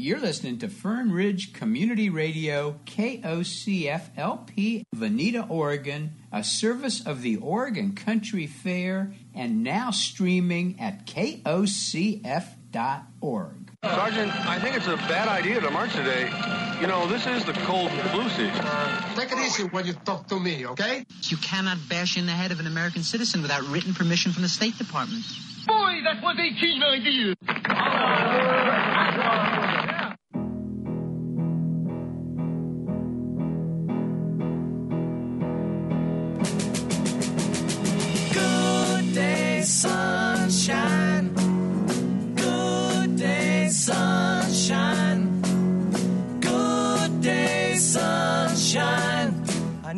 Hey now, you're listening to Fern Ridge Community Radio, KOCFLP, Veneta, Oregon, a service of the Oregon Country Fair, and now streaming at KOCF.org. Sergeant, I think it's a bad idea to march today. You know, this is the cold flu season. Take it easy when you talk to me, okay? You cannot bash in the head of an American citizen without written permission from the State Department. Boy, that was 1890. Good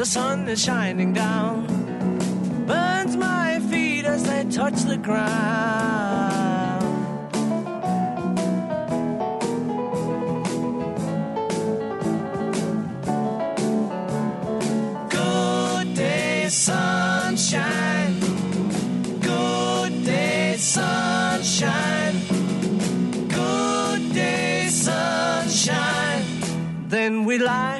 the sun is shining down, burns my feet as they touch the ground. Good day, sunshine. Good day, sunshine. Good day, sunshine. Then we lie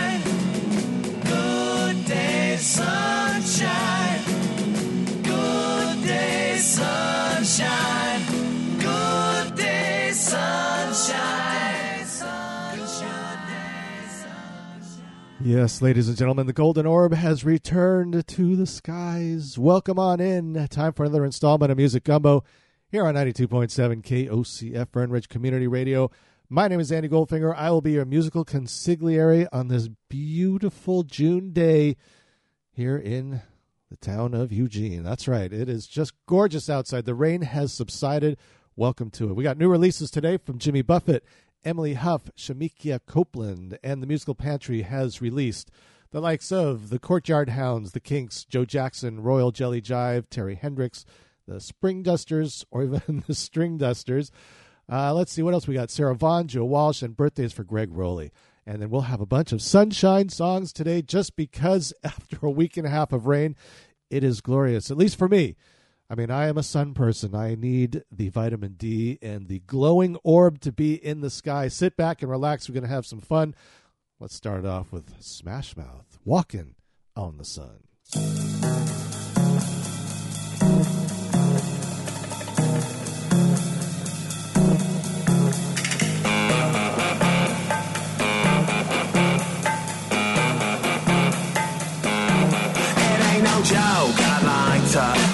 Yes, ladies and gentlemen, the Golden Orb has returned to the skies. Welcome on in. Time for another installment of Music Gumbo here on 92.7 KOCF Ridge Community Radio. My name is Andy Goldfinger. I will be your musical consigliere on this beautiful June day here in the town of Eugene. That's right. It is just gorgeous outside. The rain has subsided. Welcome to it. We got new releases today from Jimmy Buffett, Emily Huff, Shemekia Copeland, and the Musical Pantry has released the likes of the Courtyard Hounds, the Kinks, Joe Jackson, Royal Jelly Jive, Terri Hendrix, the Spring Dusters, or even the String Dusters. Uh, let's see what else we got. Sarah Vaughan, Joe Walsh, and birthdays for Greg Rolie. And then we'll have a bunch of sunshine songs today just because after a week and a half of rain, it is glorious, at least for me. I mean, I am a sun person. I need the vitamin D and the glowing orb to be in the sky. Sit back and relax. We're going to have some fun. Let's start off with Smash Mouth, Walking on the Sun. It ain't no joke. I'd like to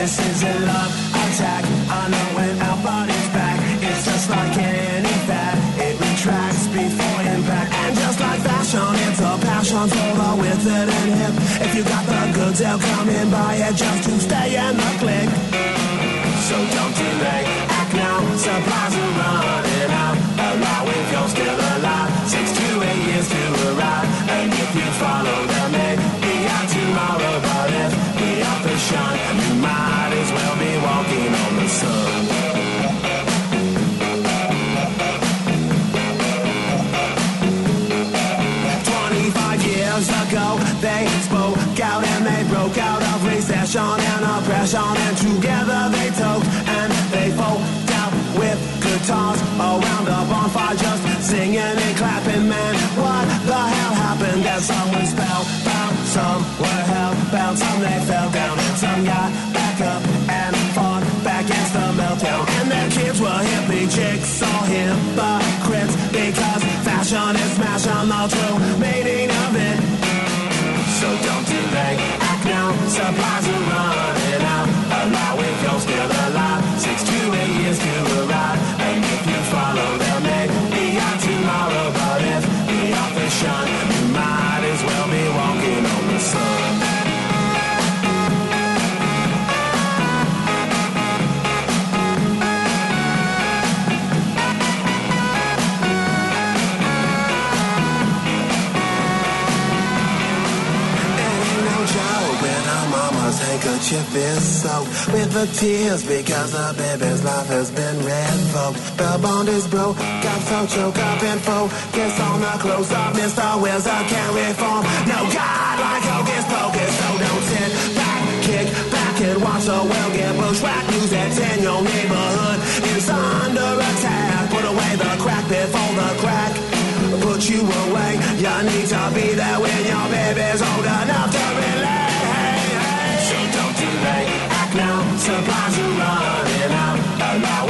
This is a love attack. I know when our body's back. It's just like any fat. It retracts before impact. And just like fashion, it's a passion for the with it and hip. If you got the goods, they'll come in buy it just to stay in the click. So don't delay, act now, supplies are running out. Allow if you're still alive, six to eight years to arrive. And if you follow oppression and oppression and together they toke and they fold out with guitars around a bonfire just singing and clapping. Man what the hell happened? That someone spellbound some were hellbound some they fell down. Some got back up and fought back against the meltdown. And their kids were hippie chicks all hypocrites because fashion is smashing the true meaning of it. So don't delay act now surprise. is good. you've soaked with the tears because the baby's life has been revoked. The bond is broke, got so choked up and focused on the close up. Mr. Wells. I can't reform. No God like Hogan's Pocus, so don't sit back, kick back and watch a well get bushwhack. News that's in your neighborhood is under attack. Put away the crack before the crack put you away. You need to be there when your baby's old enough to relax. Act now, supplies are running out. Allow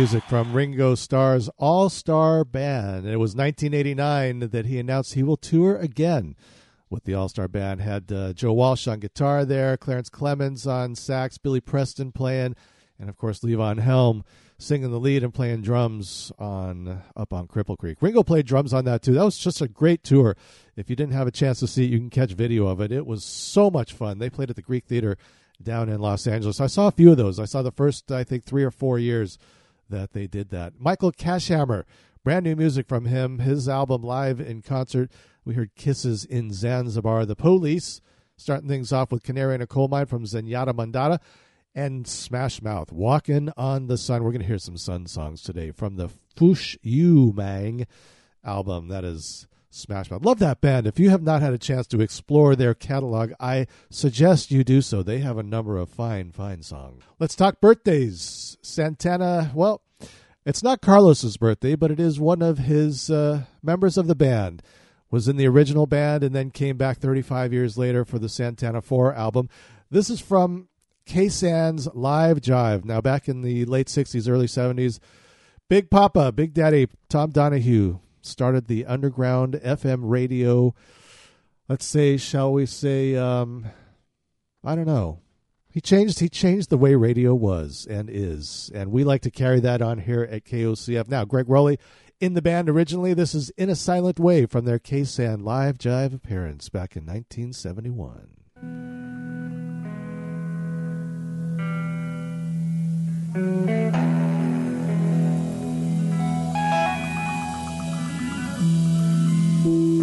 music from Ringo Starr's All Star Band. It was 1989 that he announced he will tour again with the All Star Band. Had uh, Joe Walsh on guitar there, Clarence Clemons on sax, Billy Preston playing, and of course Levon Helm singing the lead and playing drums on up on Cripple Creek. Ringo played drums on that too. That was just a great tour. If you didn't have a chance to see it, you can catch video of it. It was so much fun. They played at the Greek Theater down in Los Angeles. I saw a few of those. I saw the first, I think, three or four years that they did that. Michael Kaeshammer, brand new music from him. His album live in concert. We heard Kisses in Zanzibar. The Police, starting things off with Canary in a Coal Mine from Zenyatta Mondatta and Smash Mouth, Walking on the Sun. We're going to hear some Sun songs today from the Fush Yu Mang album. That is Smash Mouth. Love that band. If you have not had a chance to explore their catalog, I suggest you do so. They have a number of fine, fine songs. Let's talk birthdays. Santana, well, it's not Carlos's birthday, but it is one of his uh, members of the band. Was in the original band and then came back 35 years later for the Santana 4 album. This is from K-San's Live Jive. Now, back in the late 60s, early 70s, Big Papa, Big Daddy, Tom Donahue started the underground FM radio. Let's say, shall we say, um, I don't know. He changed. He changed the way radio was and is, and we like to carry that on here at KOCF. Now, Greg Rolie in the band originally. This is "In a Silent Way" from their K-San live jive appearance back in 1971. Thank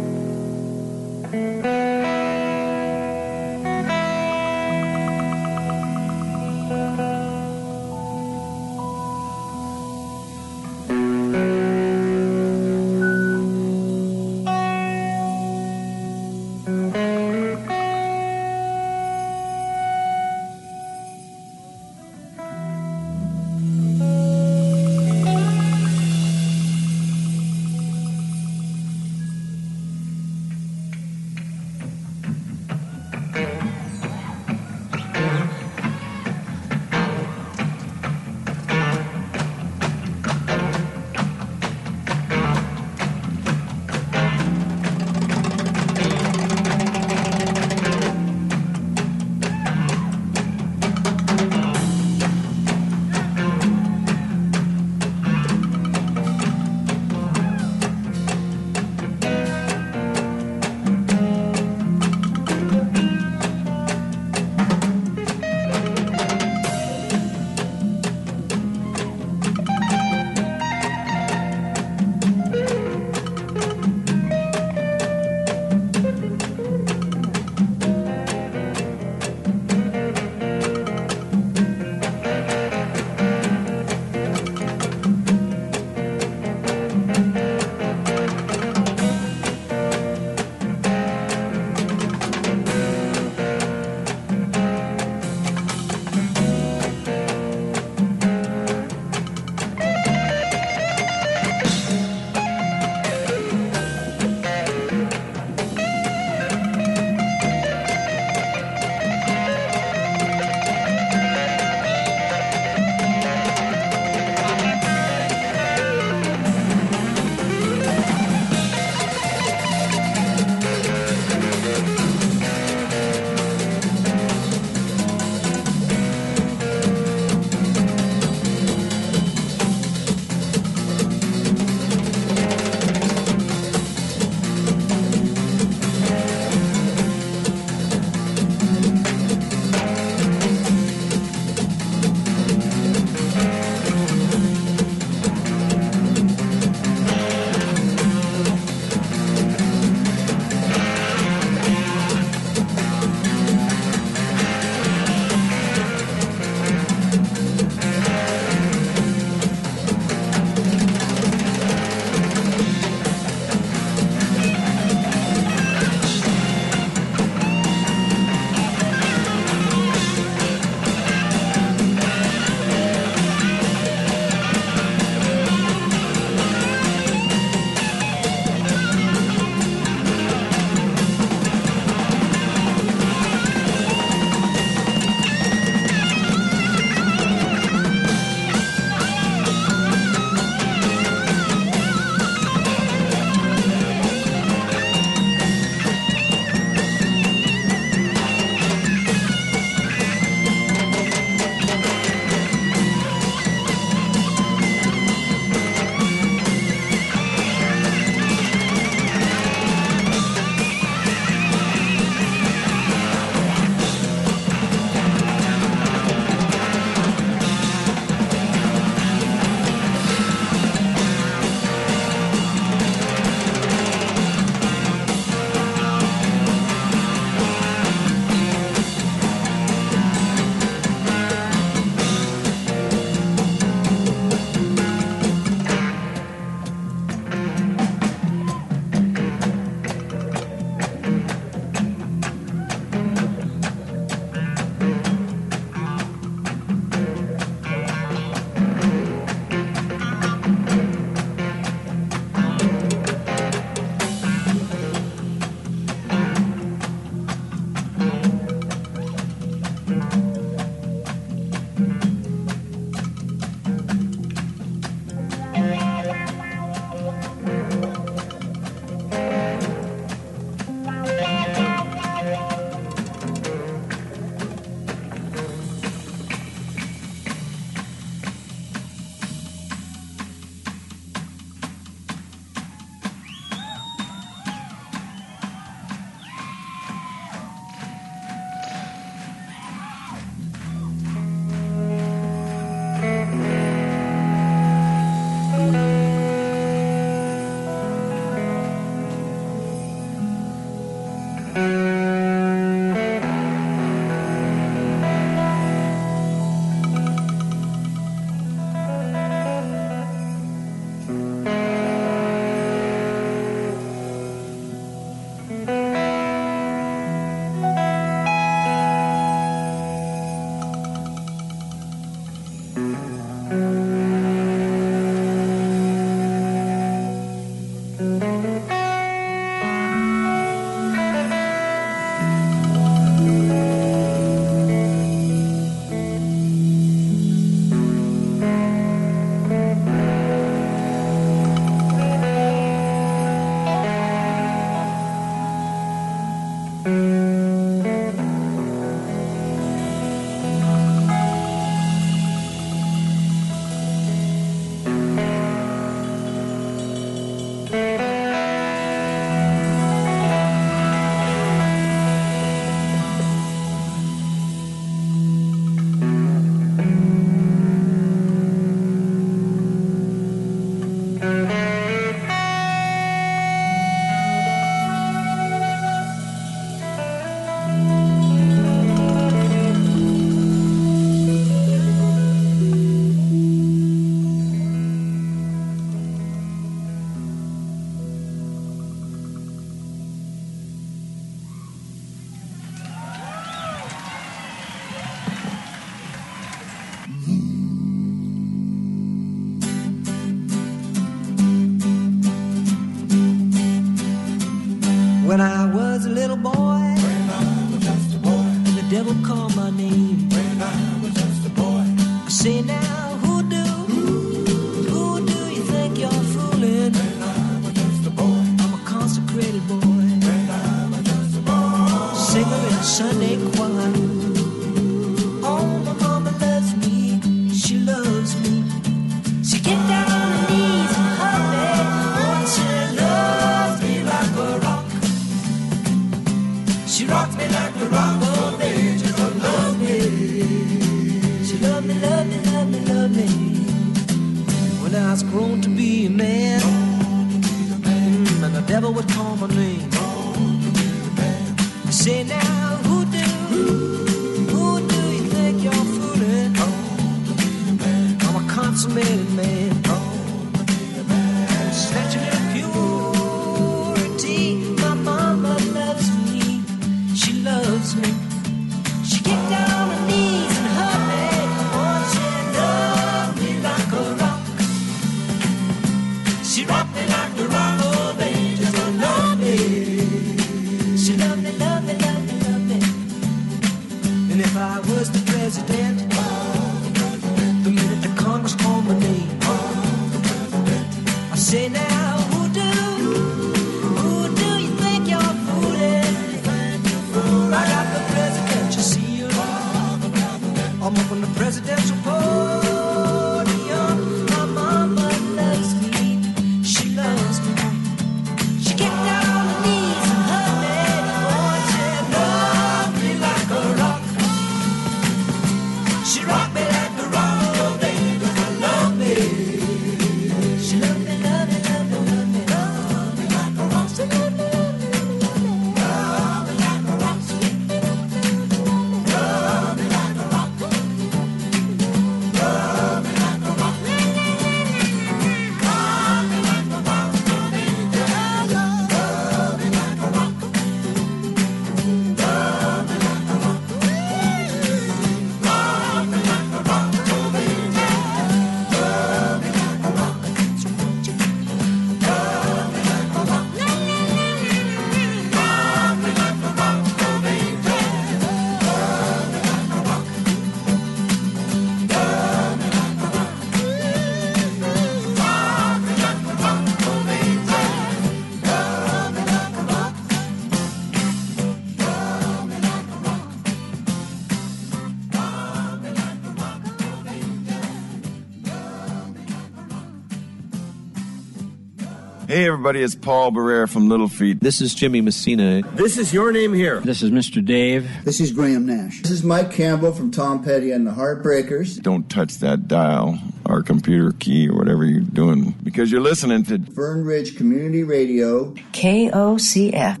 Hey, everybody, it's Paul Barrere from Little Feat. This is Jimmy Messina. This is your name here. This is Mr. Dave. This is Graham Nash. This is Mike Campbell from Tom Petty and the Heartbreakers. Don't touch that dial or computer key or whatever you're doing because you're listening to Fern Ridge Community Radio, KOCF.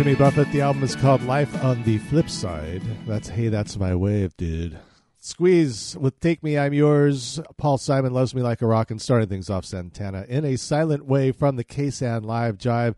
Jimmy Buffett. The album is called Life on the Flip Side. That's Hey, That's My Wave, dude. Squeeze with Take Me, I'm Yours. Paul Simon loves me like a rock and starting things off Santana in a silent way from the KSAN Live Jive.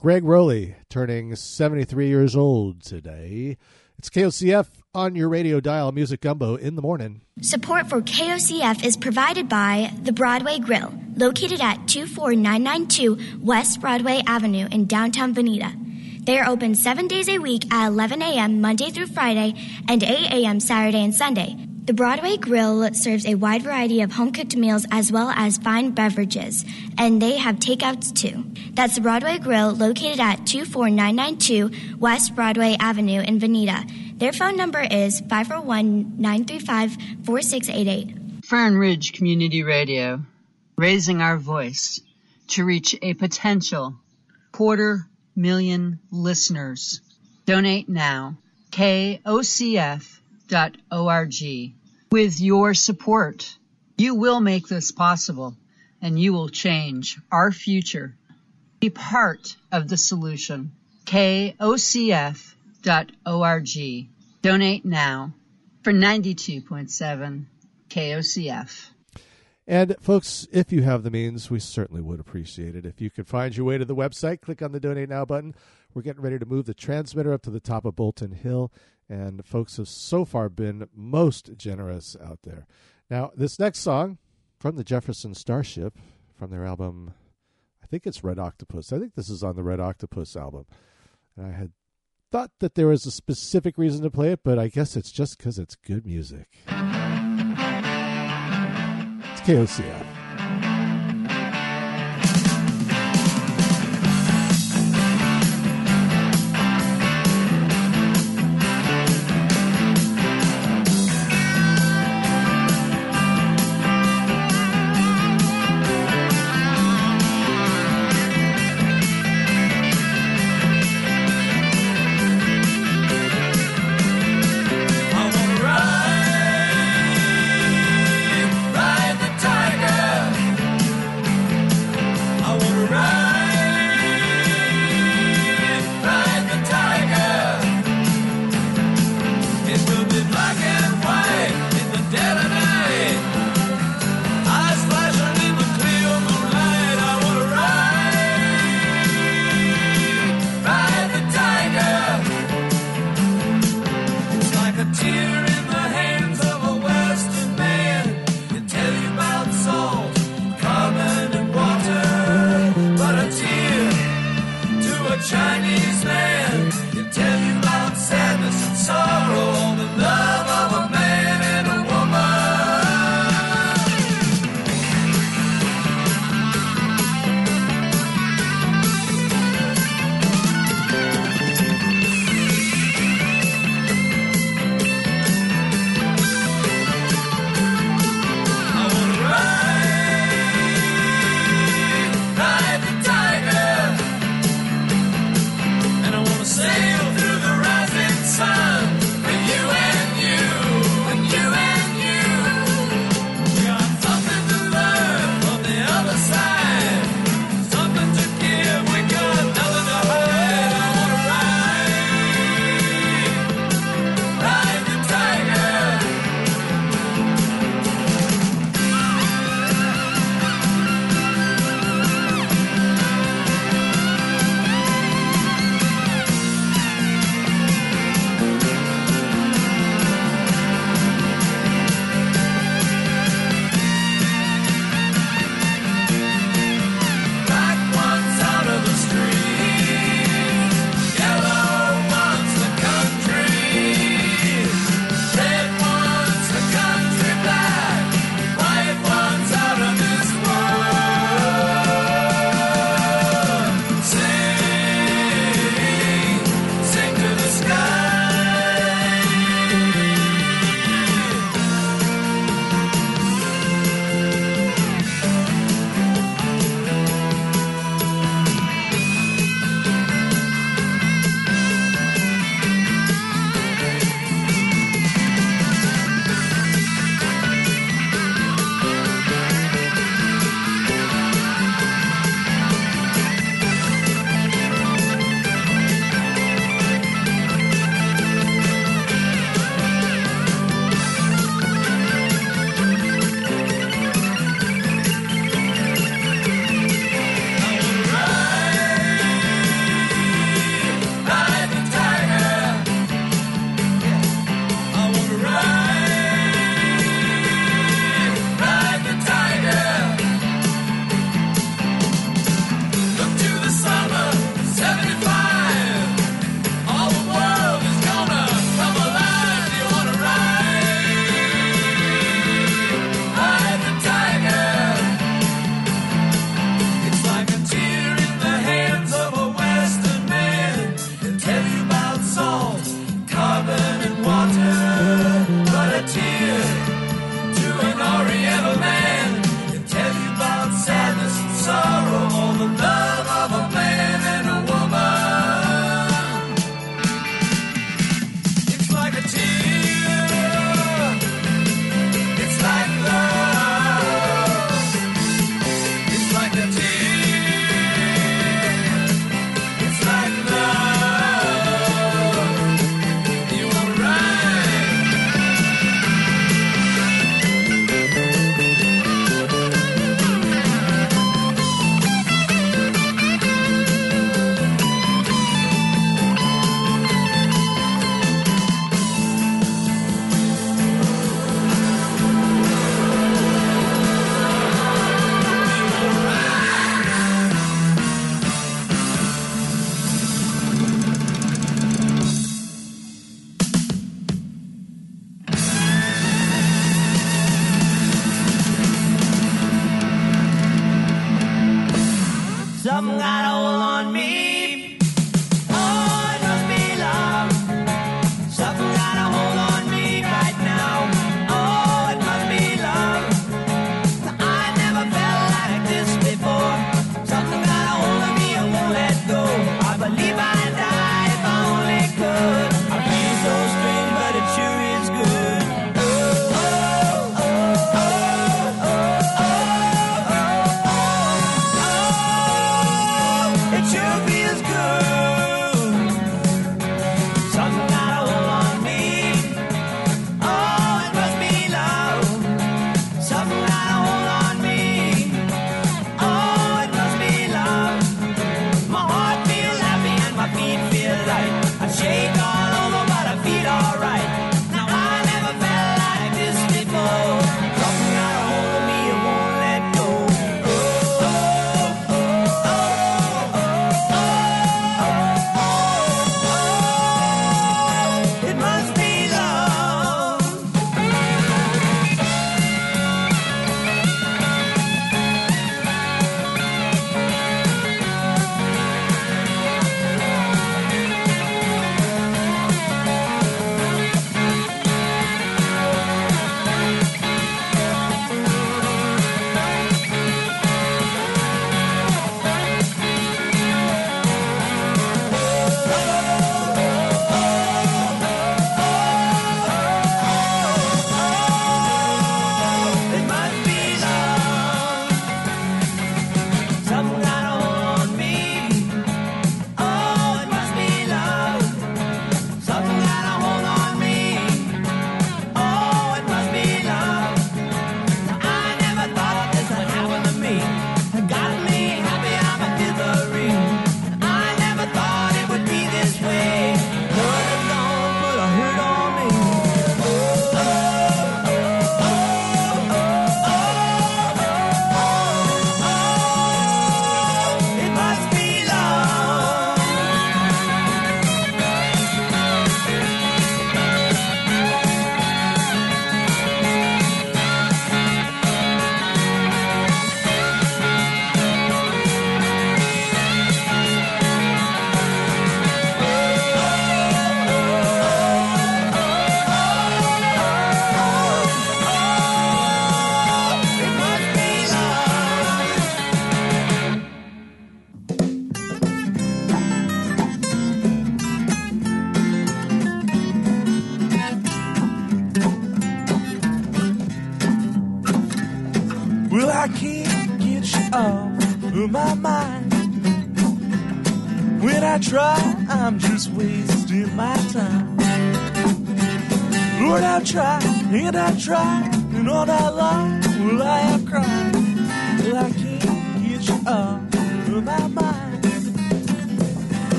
Greg Rolie turning 73 years old today. It's KOCF on your radio dial, Music Gumbo in the morning. Support for KOCF is provided by the Broadway Grill, located at 24992 West Broadway Avenue in downtown Veneta. They are open seven days a week at 11 a.m. Monday through Friday and 8 a.m. Saturday and Sunday. The Broadway Grill serves a wide variety of home cooked meals as well as fine beverages, and they have takeouts too. That's the Broadway Grill located at 24992 West Broadway Avenue in Veneta. Their phone number is 501 935 4688. Fern Ridge Community Radio, raising our voice to reach a potential quarter million listeners. Donate now. KOCF.org. With your support, you will make this possible and you will change our future. Be part of the solution. KOCF.org. Donate now for 92.7 KOCF. And folks, if you have the means, we certainly would appreciate it. If you could find your way to the website, click on the donate now button. We're getting ready to move the transmitter up to the top of Bolton Hill, and folks have so far been most generous out there. Now, this next song from the Jefferson Starship from their album, I think it's Red Octopus. I think this is on the Red Octopus album. And I had thought that there was a specific reason to play it, but I guess it's just because it's good music. It's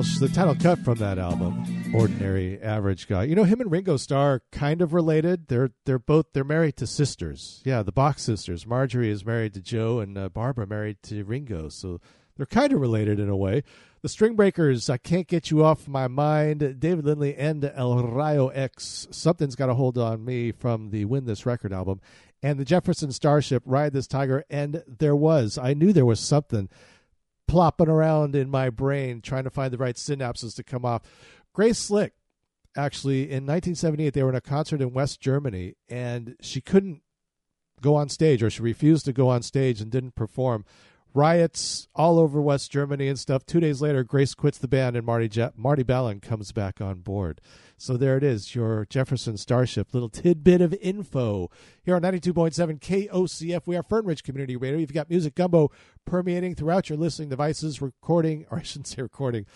Walsh, the title cut from that album. ordinary average guy. You know, him and Ringo Starr kind of related. They're they're both they're married to sisters. Yeah, the Bach sisters. Marjorie is married to Joe, and uh, Barbara married to Ringo. So they're kind of related in a way. The Stringbreakers, I can't get you off my mind. David Lindley and El Rayo X. Something's got a hold on me from the Win This Record album, and the Jefferson Starship, Ride This Tiger. And there was, I knew there was something plopping around in my brain trying to find the right synapses to come off. Grace Slick, actually, in 1978, they were in a concert in West Germany, and she couldn't go on stage, or she refused to go on stage and didn't perform. Riots all over West Germany and stuff. Two days later, Grace quits the band, and Marty Je- Marty Balin comes back on board. So there it is, your Jefferson Starship. Little tidbit of info here on 92.7 KOCF. We are Fern Ridge Community Radio. You've got Music Gumbo permeating throughout your listening devices, recording, or I shouldn't say recording,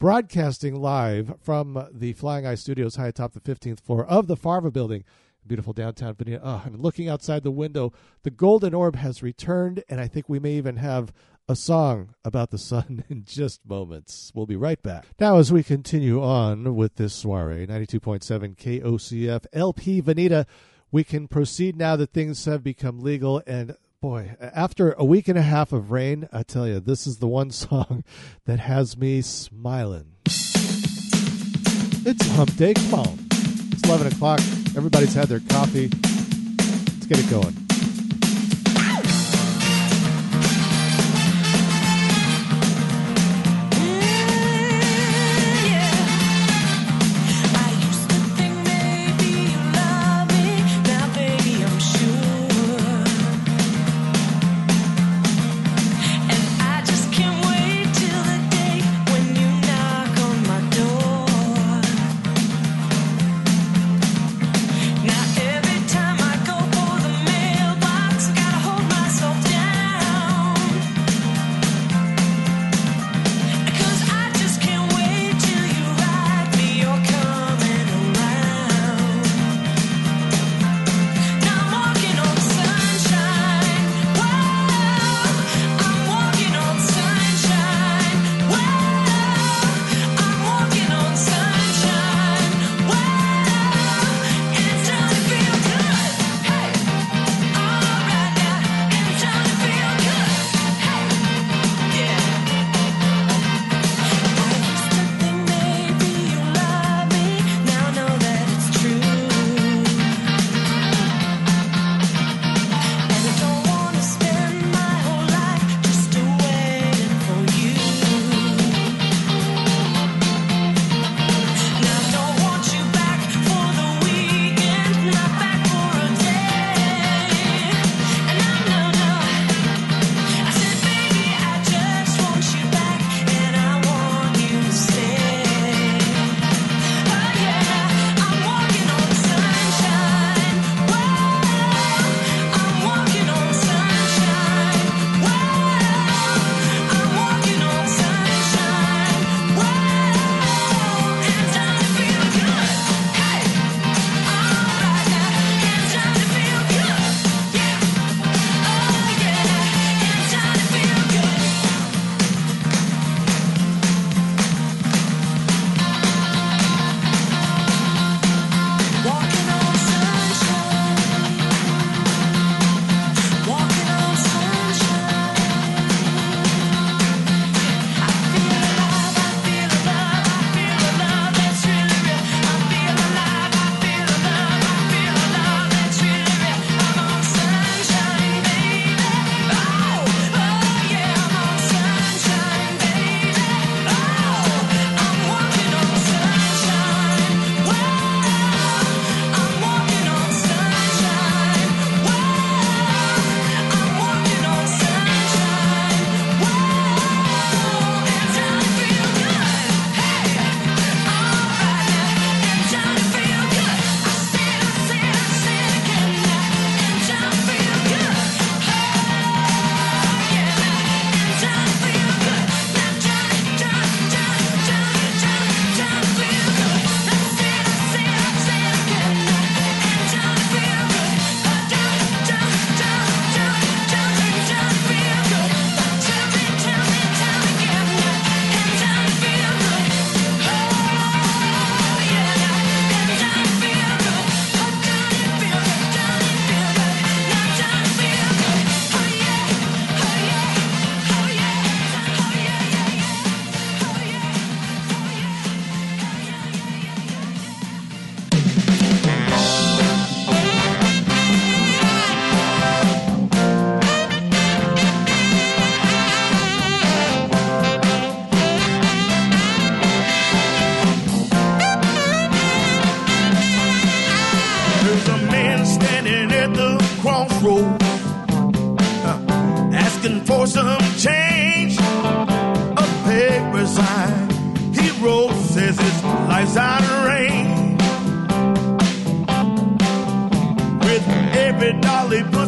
broadcasting live from the Flying Eye Studios high atop the 15th floor of the Farva building beautiful downtown Veneta. Oh, ah, I'm looking outside the window. The golden orb has returned, and I think we may even have a song about the sun in just moments. We'll be right back. Now, as we continue on with this soiree, 92.7 KOCF LP Veneta, we can proceed now that things have become legal. And boy, after a week and a half of rain, I tell you, this is the one song that has me smiling. It's Hump Day. Come on. It's 11 o'clock. Everybody's had their coffee. Let's get it going. Every dollar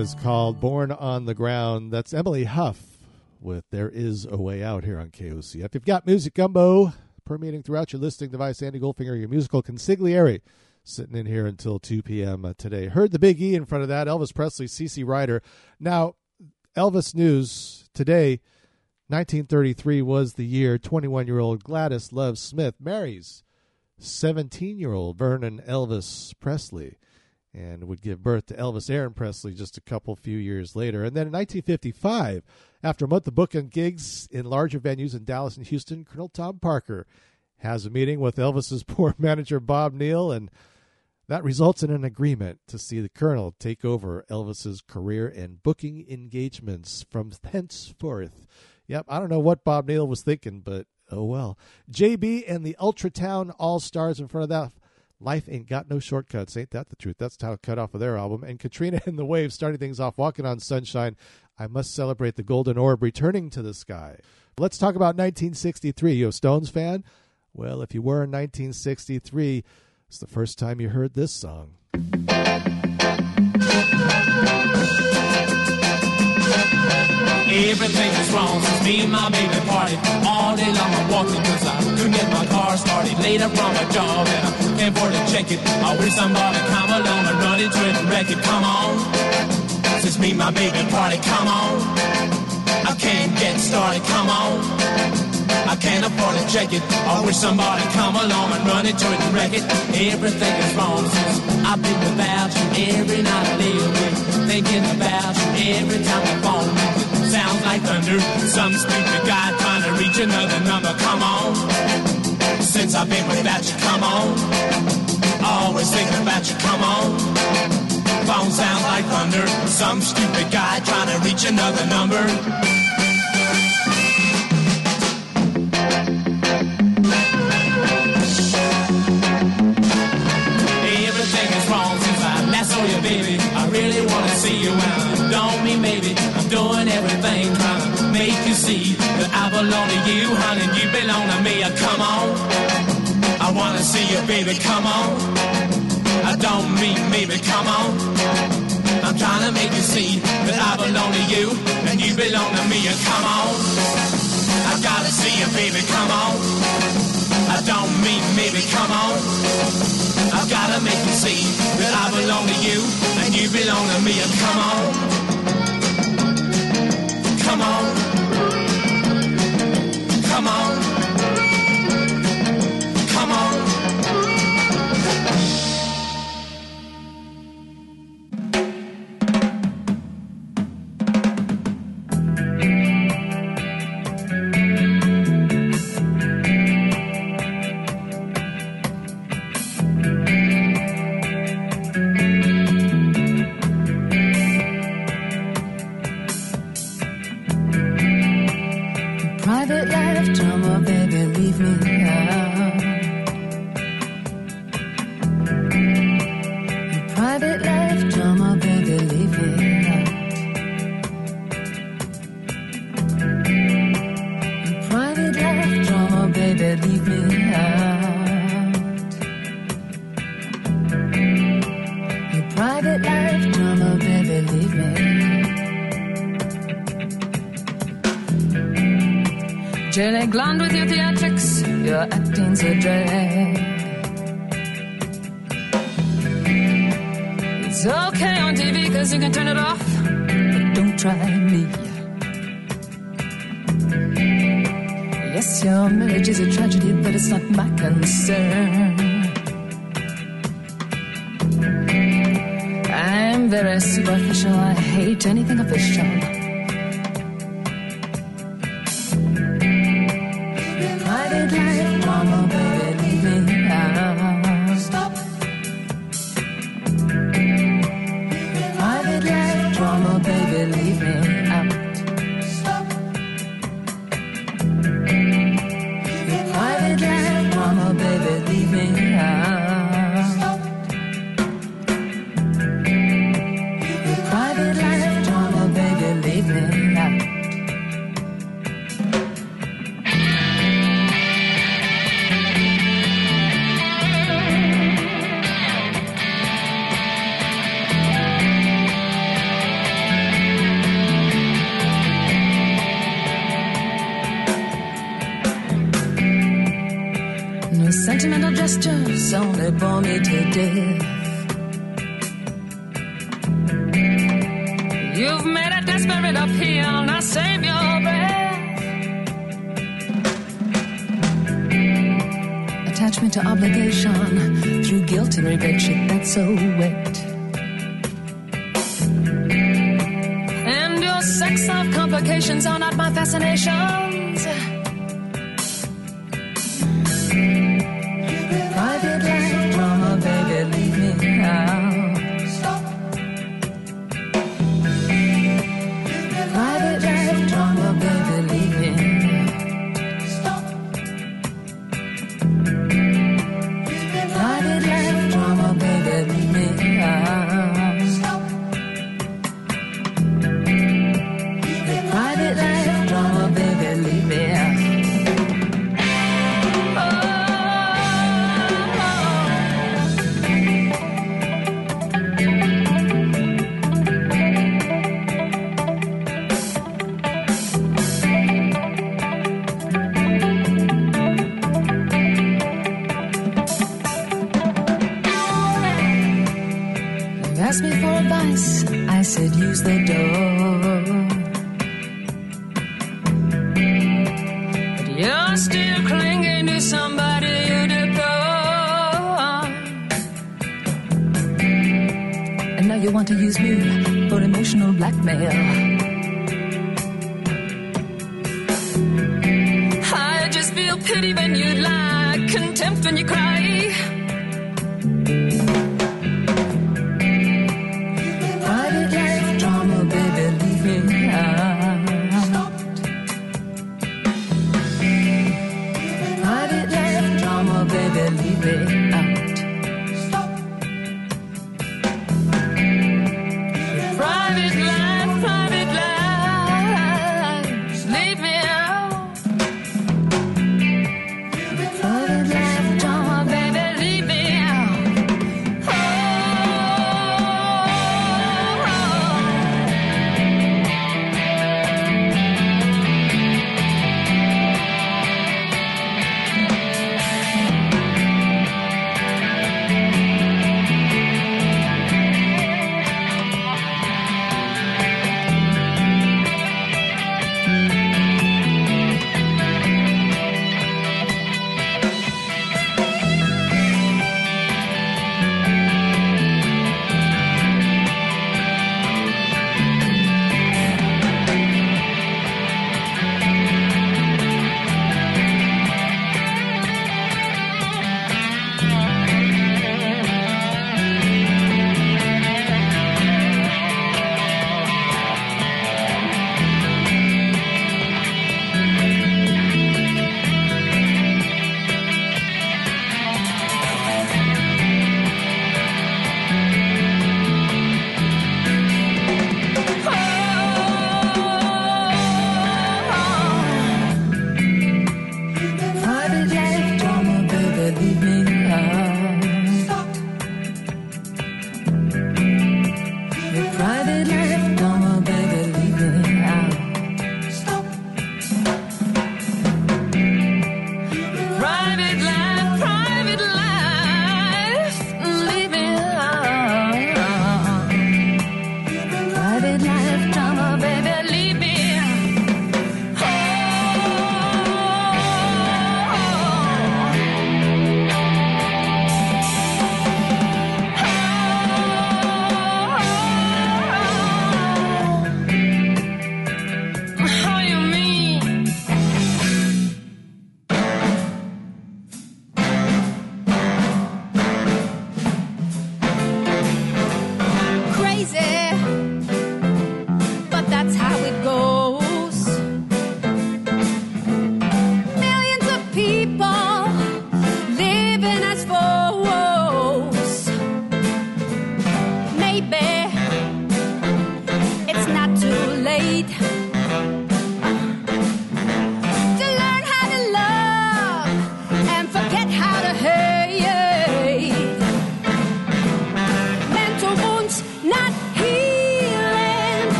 is called Born on the Ground. That's Emily Huff with There Is a Way Out here on KOCF. You've got Music Gumbo permeating throughout your listening device. Andy Goldfinger, your musical consigliere, sitting in here until 2 p.m. uh, today. Heard the big E in front of that. Elvis Presley, CC Rider. Now, Elvis news today, 1933 was the year 21 year old Gladys Love Smith marries 17 year old Vernon Elvis Presley and would give birth to Elvis Aaron Presley just a couple few years later. And then in 1955, after a month of booking gigs in larger venues in Dallas and Houston, Colonel Tom Parker has a meeting with Elvis's poor manager Bob Neal, and That results in an agreement to see the Colonel take over Elvis's career and booking engagements from henceforth. Yep, I don't know what Bob Neal was thinking, but oh well. JB and the Ultratown All Stars in front of that. Life ain't got no shortcuts, ain't that the truth? That's how it cut off of their album. And Katrina and the Waves starting things off, walking on sunshine. I must celebrate the golden orb returning to the sky. Let's talk about 1963. You a Stones fan? Well, if you were in 1963, it's the first time you heard this song. Everything is wrong since me and my baby parted. All day long I'm walking cause I couldn't get my car started. Later from my job and I can't afford to check it. I wish somebody come along and run into it and wreck it. Come on. Since me and my baby parted, come on. I can't get started, come on. I can't afford to check it. I wish somebody come along and run into it and wreck it. Everything is wrong since I've been without you every night I lay awake. Thinking about you every time the phone sounds like thunder. Some stupid guy trying to reach another number. Come on. Since I've been without you, come on. Always thinking about you, come on. Phone sounds like thunder. Some stupid guy trying to reach another number. Everything is wrong since I last saw you, baby. I really make you see that I belong to you, honey. You belong to me. Uh, Come on, I wanna see you, baby. Come on. I don't mean maybe. Come on. I'm trying to make you see that I belong to you and you belong to me. Uh, Come on, I gotta see you, baby. Come on. I don't mean maybe. Come on. I've gotta make you see that I belong to you and you belong to me. And come on, come on, come on, Glond with your theatrics, your acting's a drag. It's okay on TV cause you can turn it off, but don't try me. Yes, your marriage is a tragedy, but it's not my concern. I'm very superficial, I hate anything official.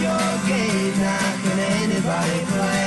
Your game? Can anybody play?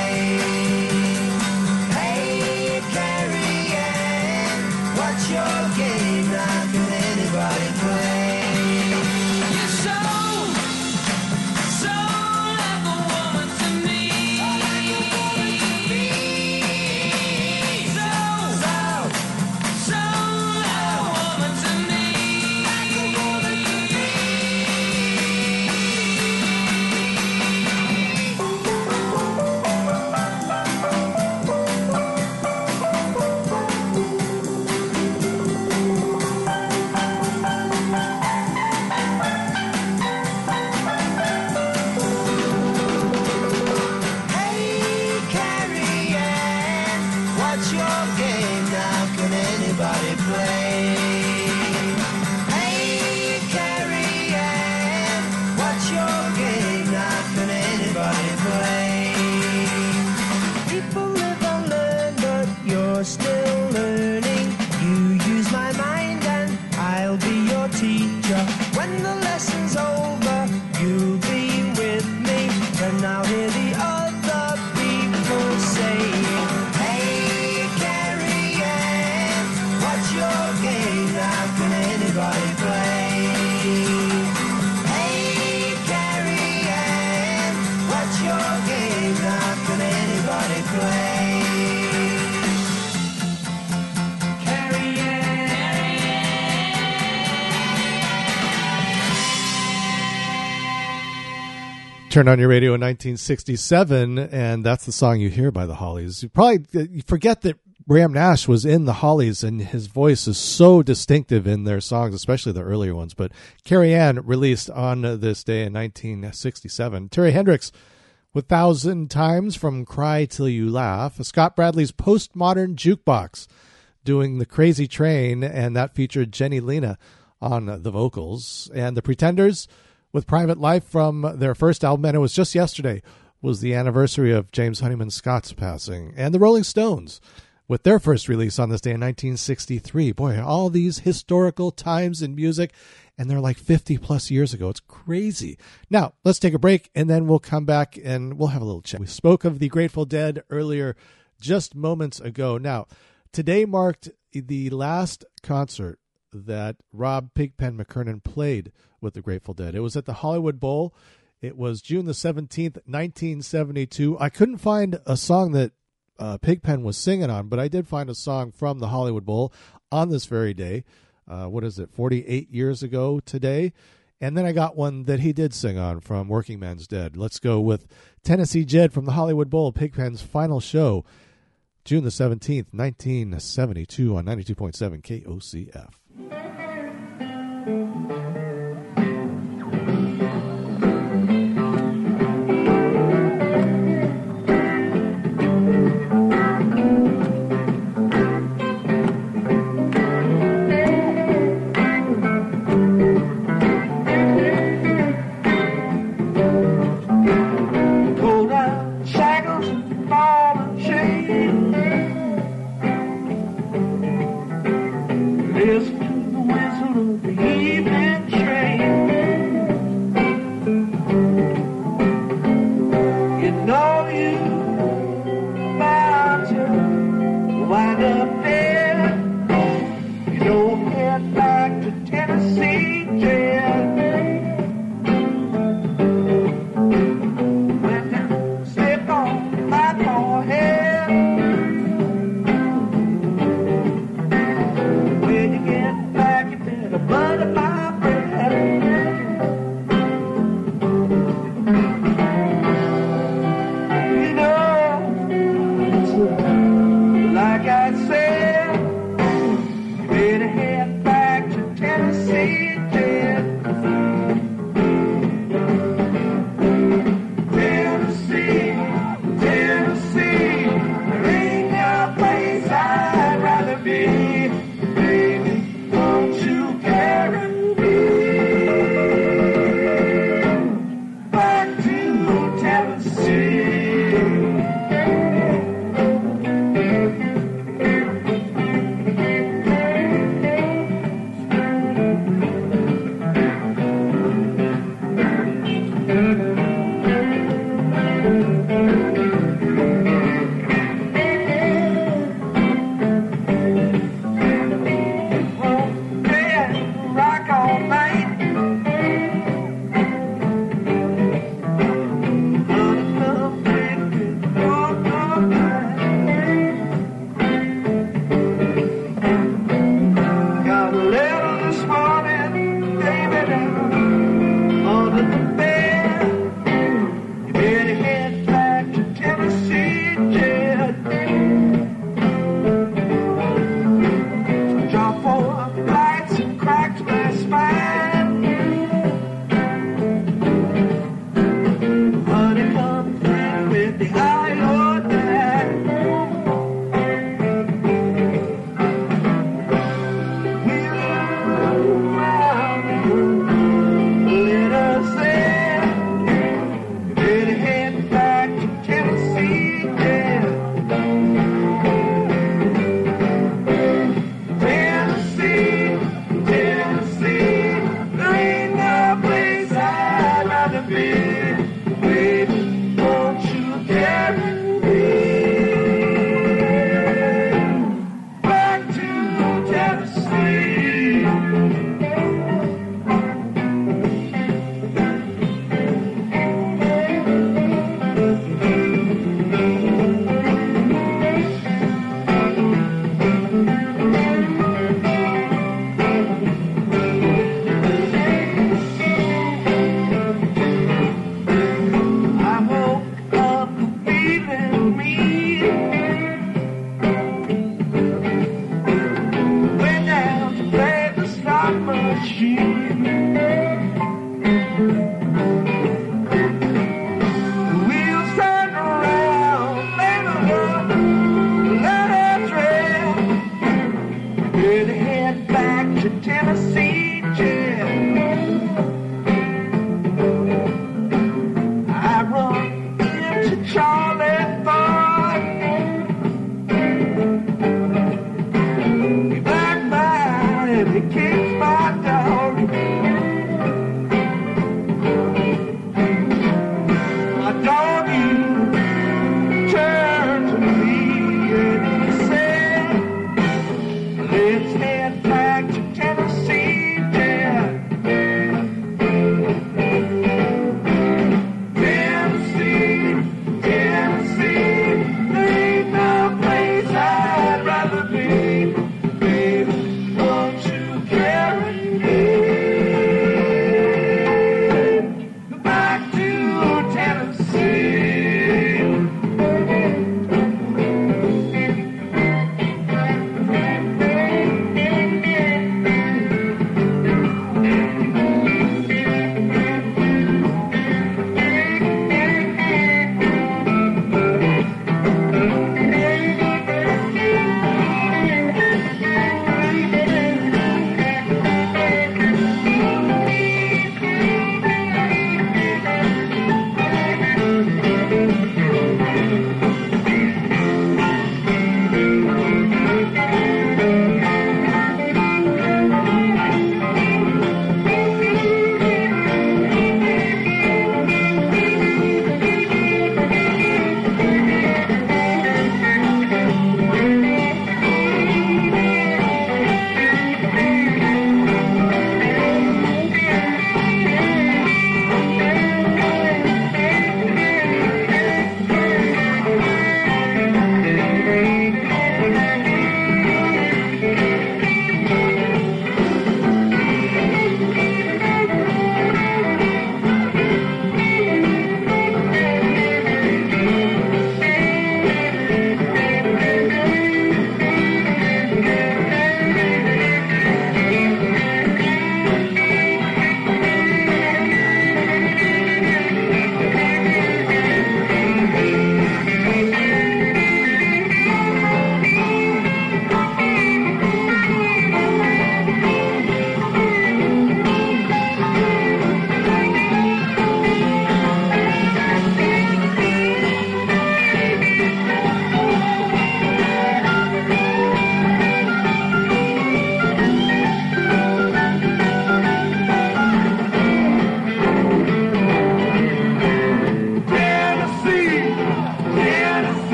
Turn on your radio in 1967, and that's the song you hear by the Hollies. You probably you forget that Graham Nash was in the Hollies, and his voice is so distinctive in their songs, especially the earlier ones. But Carrie Anne released on this day in 1967. Terri Hendrix with Thousand Times from Cry Till You Laugh. Scott Bradley's Postmodern Jukebox doing The Crazy Train, and that featured Jenny Lena on the vocals. And the Pretenders with Private Life from their first album, and it was just yesterday, was the anniversary of James Honeyman Scott's passing. And the Rolling Stones with their first release on this day in 1963. Boy, all these historical times in music, and they're like 50 plus years ago. It's crazy. Now, let's take a break, and then we'll come back and we'll have a little chat. We spoke of the Grateful Dead earlier, just moments ago. Now, today marked the last concert that Rob Pigpen McKernan played with the Grateful Dead. It was at the Hollywood Bowl. It was June the 17th, 1972. I couldn't find a song that uh, Pigpen was singing on, but I did find a song from the Hollywood Bowl on this very day. Uh, what is it, 48 years ago today? And then I got one that he did sing on from Workingman's Dead. Let's go with Tennessee Jed from the Hollywood Bowl, Pigpen's final show, June the 17th, 1972 on 92.7 KOCF. Chain. This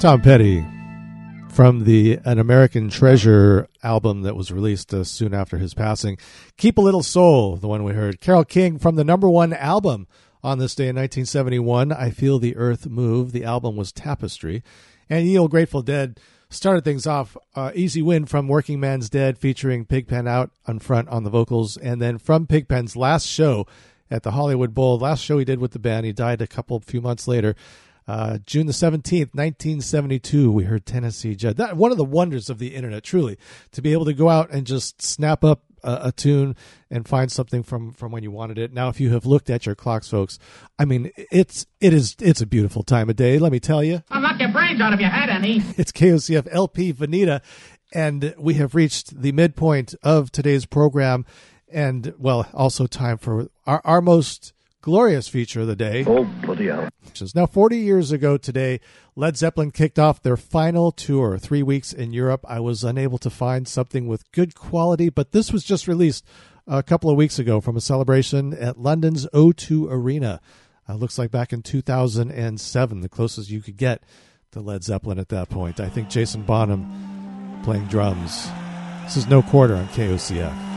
Tom Petty from the An American Treasure album that was released uh, soon after his passing. Keep a Little Soul, the one we heard. Carole King from the number one album on this day in 1971, I Feel the Earth Move. The album was Tapestry. And Ye Grateful Dead started things off. Uh, Easy Wind from Workingman's Dead featuring Pigpen out on front on the vocals. And then from Pigpen's last show at the Hollywood Bowl, last show he did with the band, he died a couple few months later. Uh, June the 17th, 1972, we heard Tennessee Jed. That, one of the wonders of the internet, truly, to be able to go out and just snap up a, a, tune and find something from, from when you wanted it. Now, if you have looked at your clocks, folks, I mean, it's, it is, it's a beautiful time of day, let me tell you. I'll knock your brains out if you had any. It's KOCF LP Veneta, and we have reached the midpoint of today's program, and, well, also time for our, our most glorious feature of the day. Oh, bloody hell. Now, 40 years ago today, Led Zeppelin kicked off their final tour, three weeks in Europe. I was unable to find something with good quality, but this was just released a couple of weeks ago from a celebration at London's O2 Arena. Uh, looks like back in 2007, the closest you could get to Led Zeppelin at that point. I think Jason Bonham playing drums. This is No Quarter on KOCF.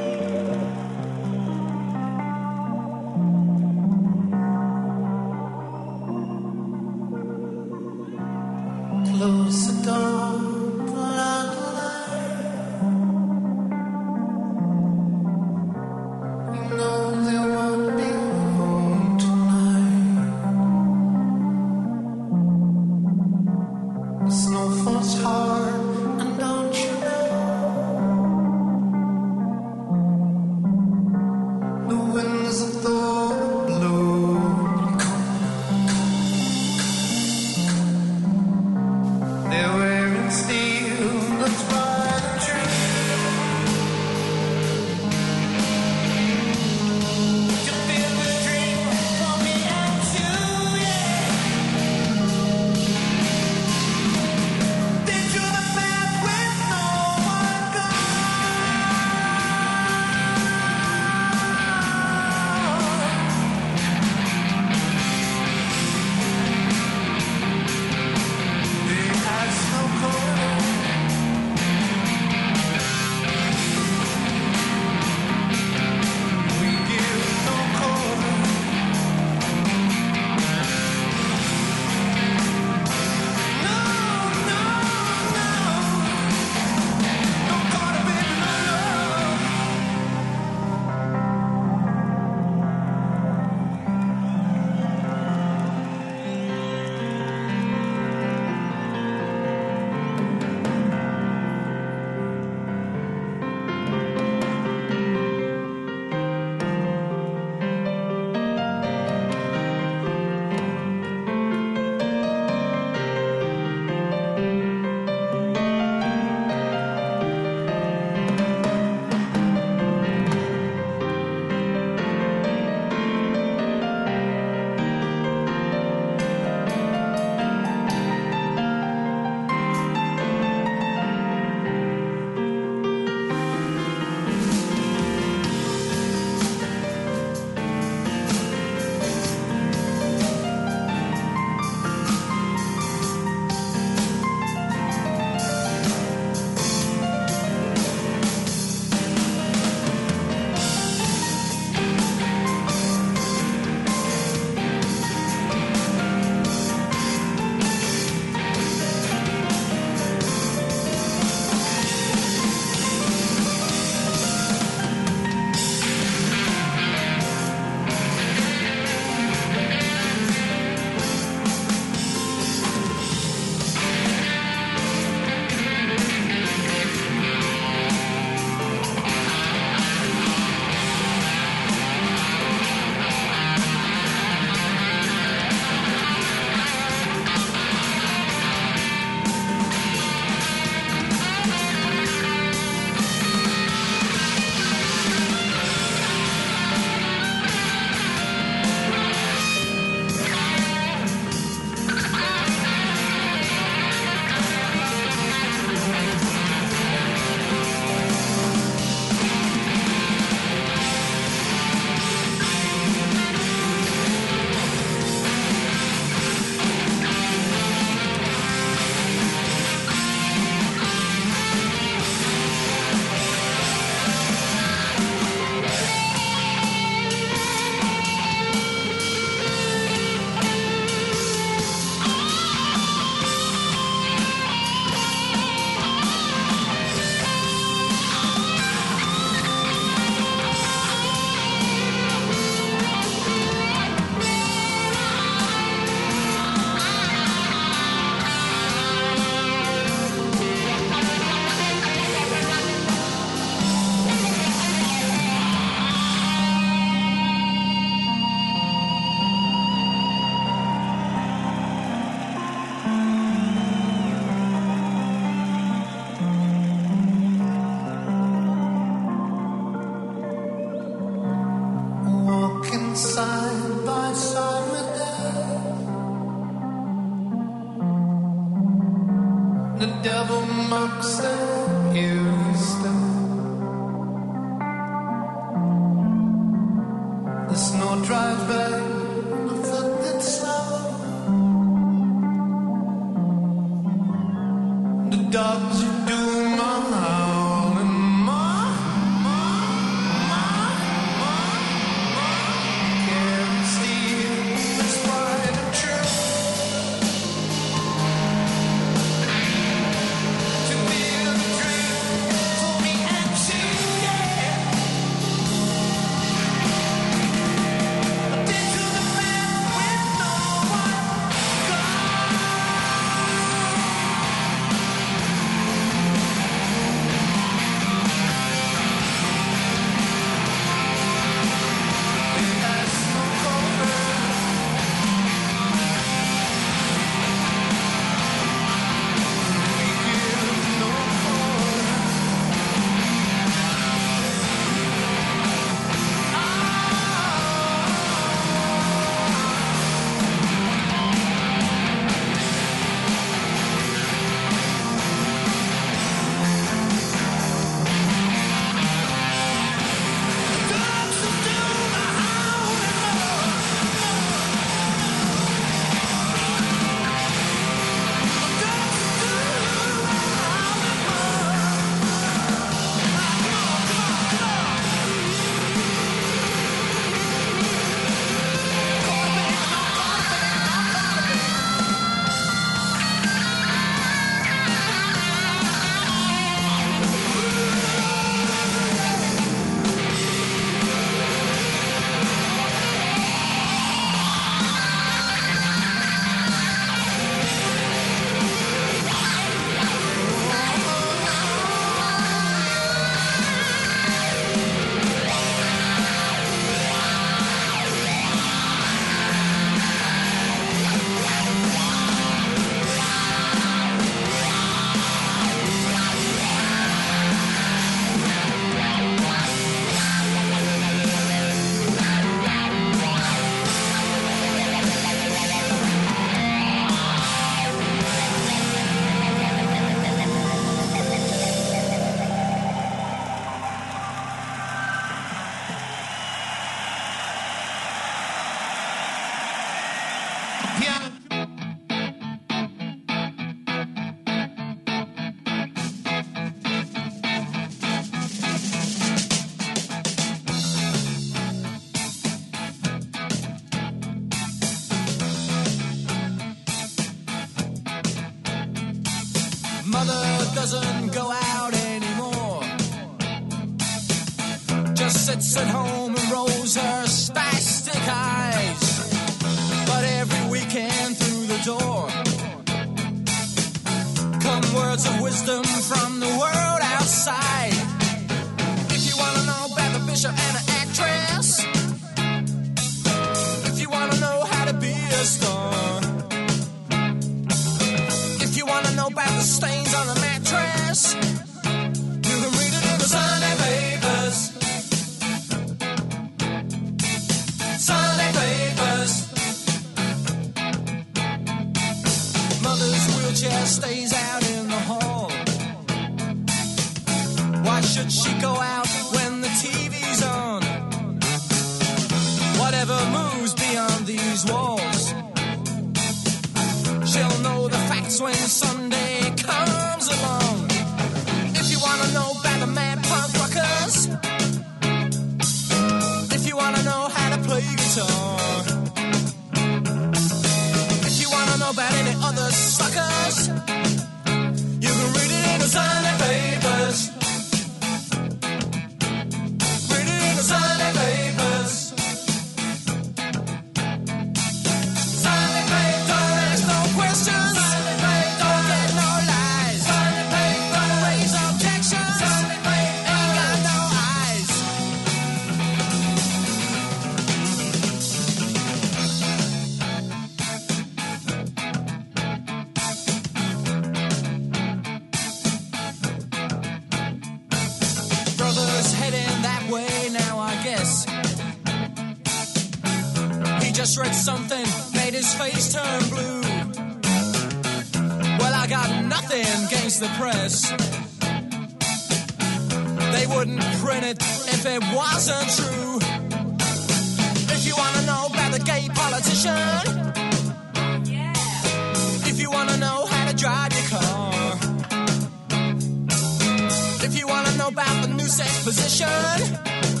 safe position.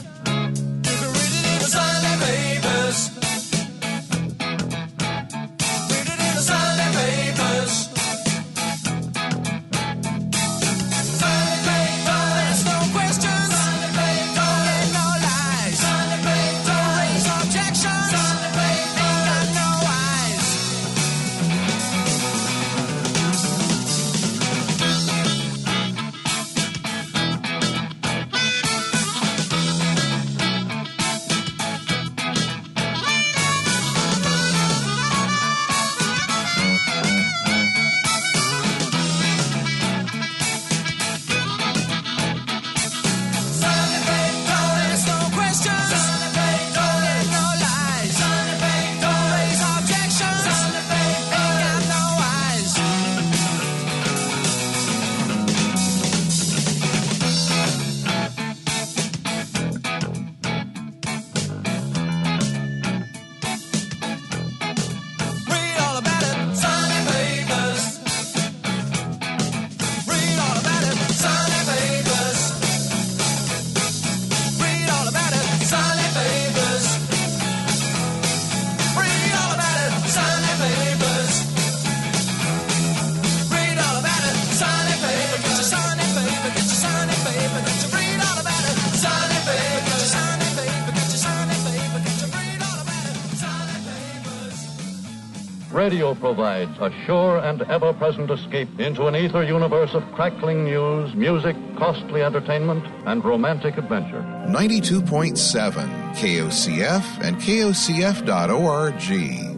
provides a sure and ever present escape into an ether universe of crackling news, music, costly entertainment, and romantic adventure. 92.7 KOCF and KOCF.org.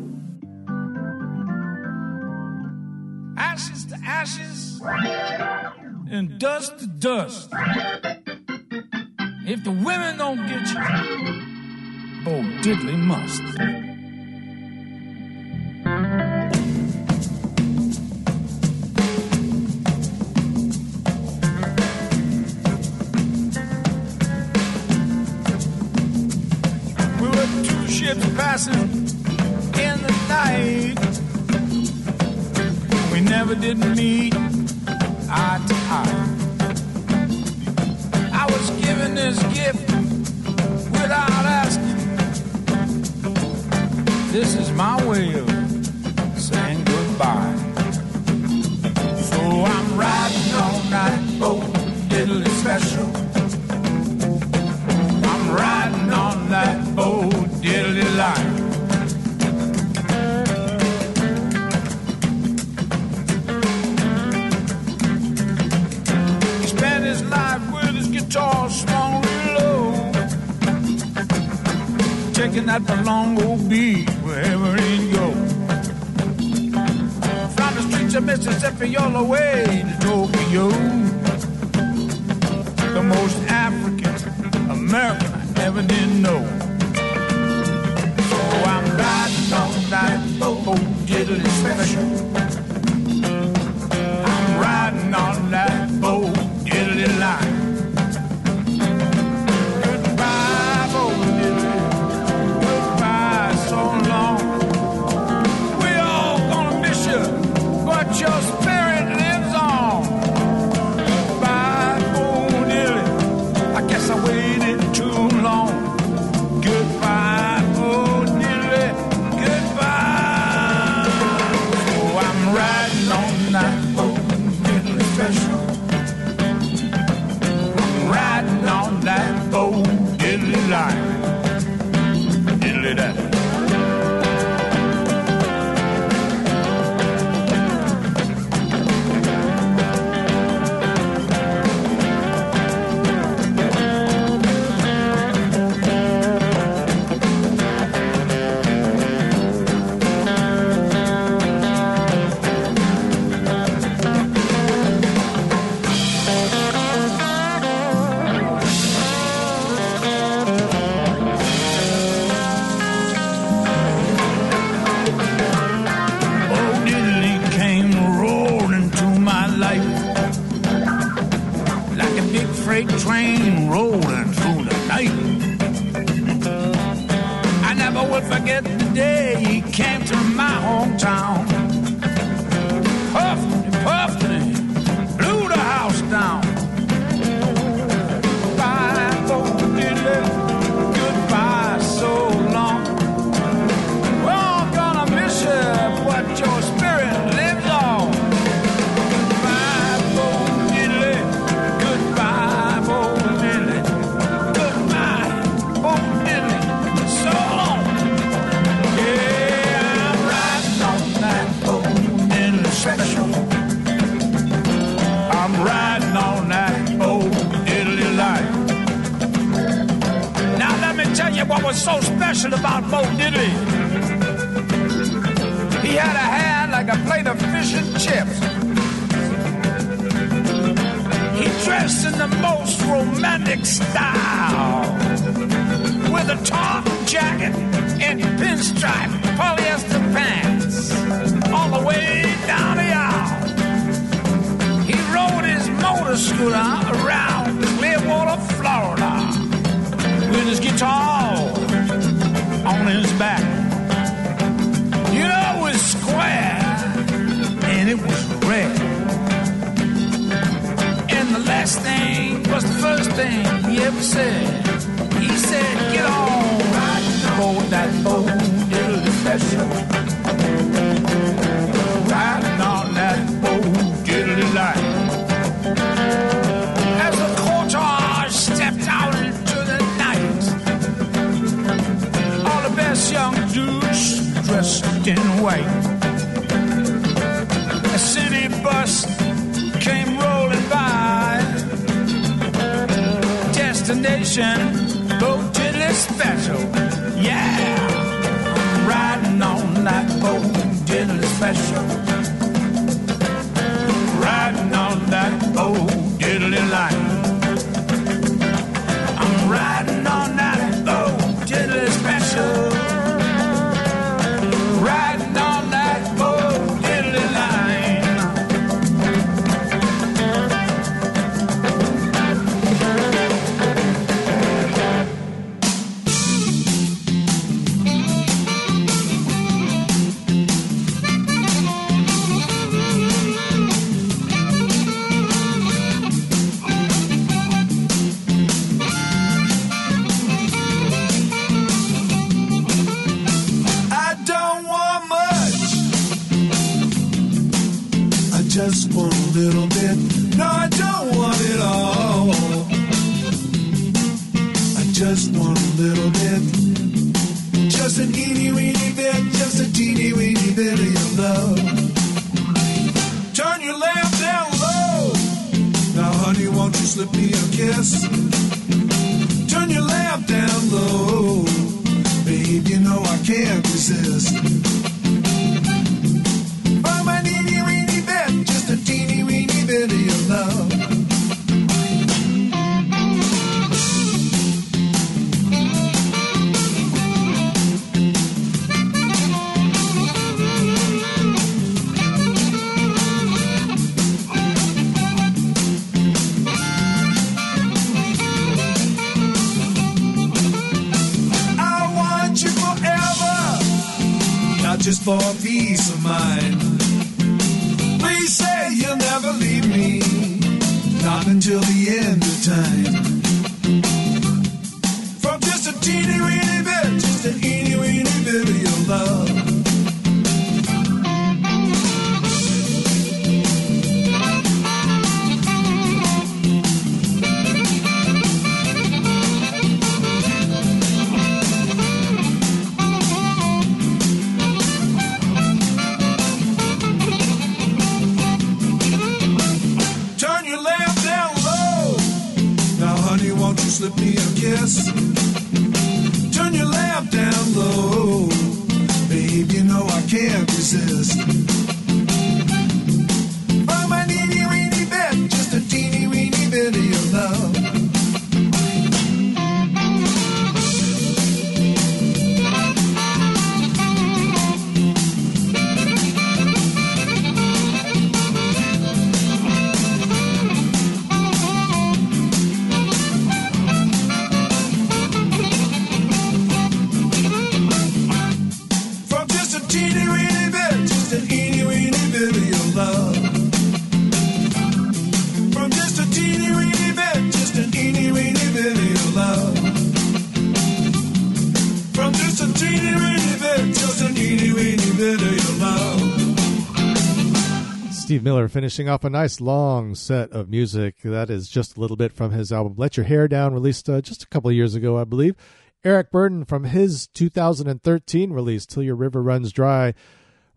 Steve Miller finishing off a nice long set of music. That is just a little bit from his album Let Your Hair Down, released uh, just a couple years ago, I believe. Eric Burdon from his 2013 release, Till Your River Runs Dry,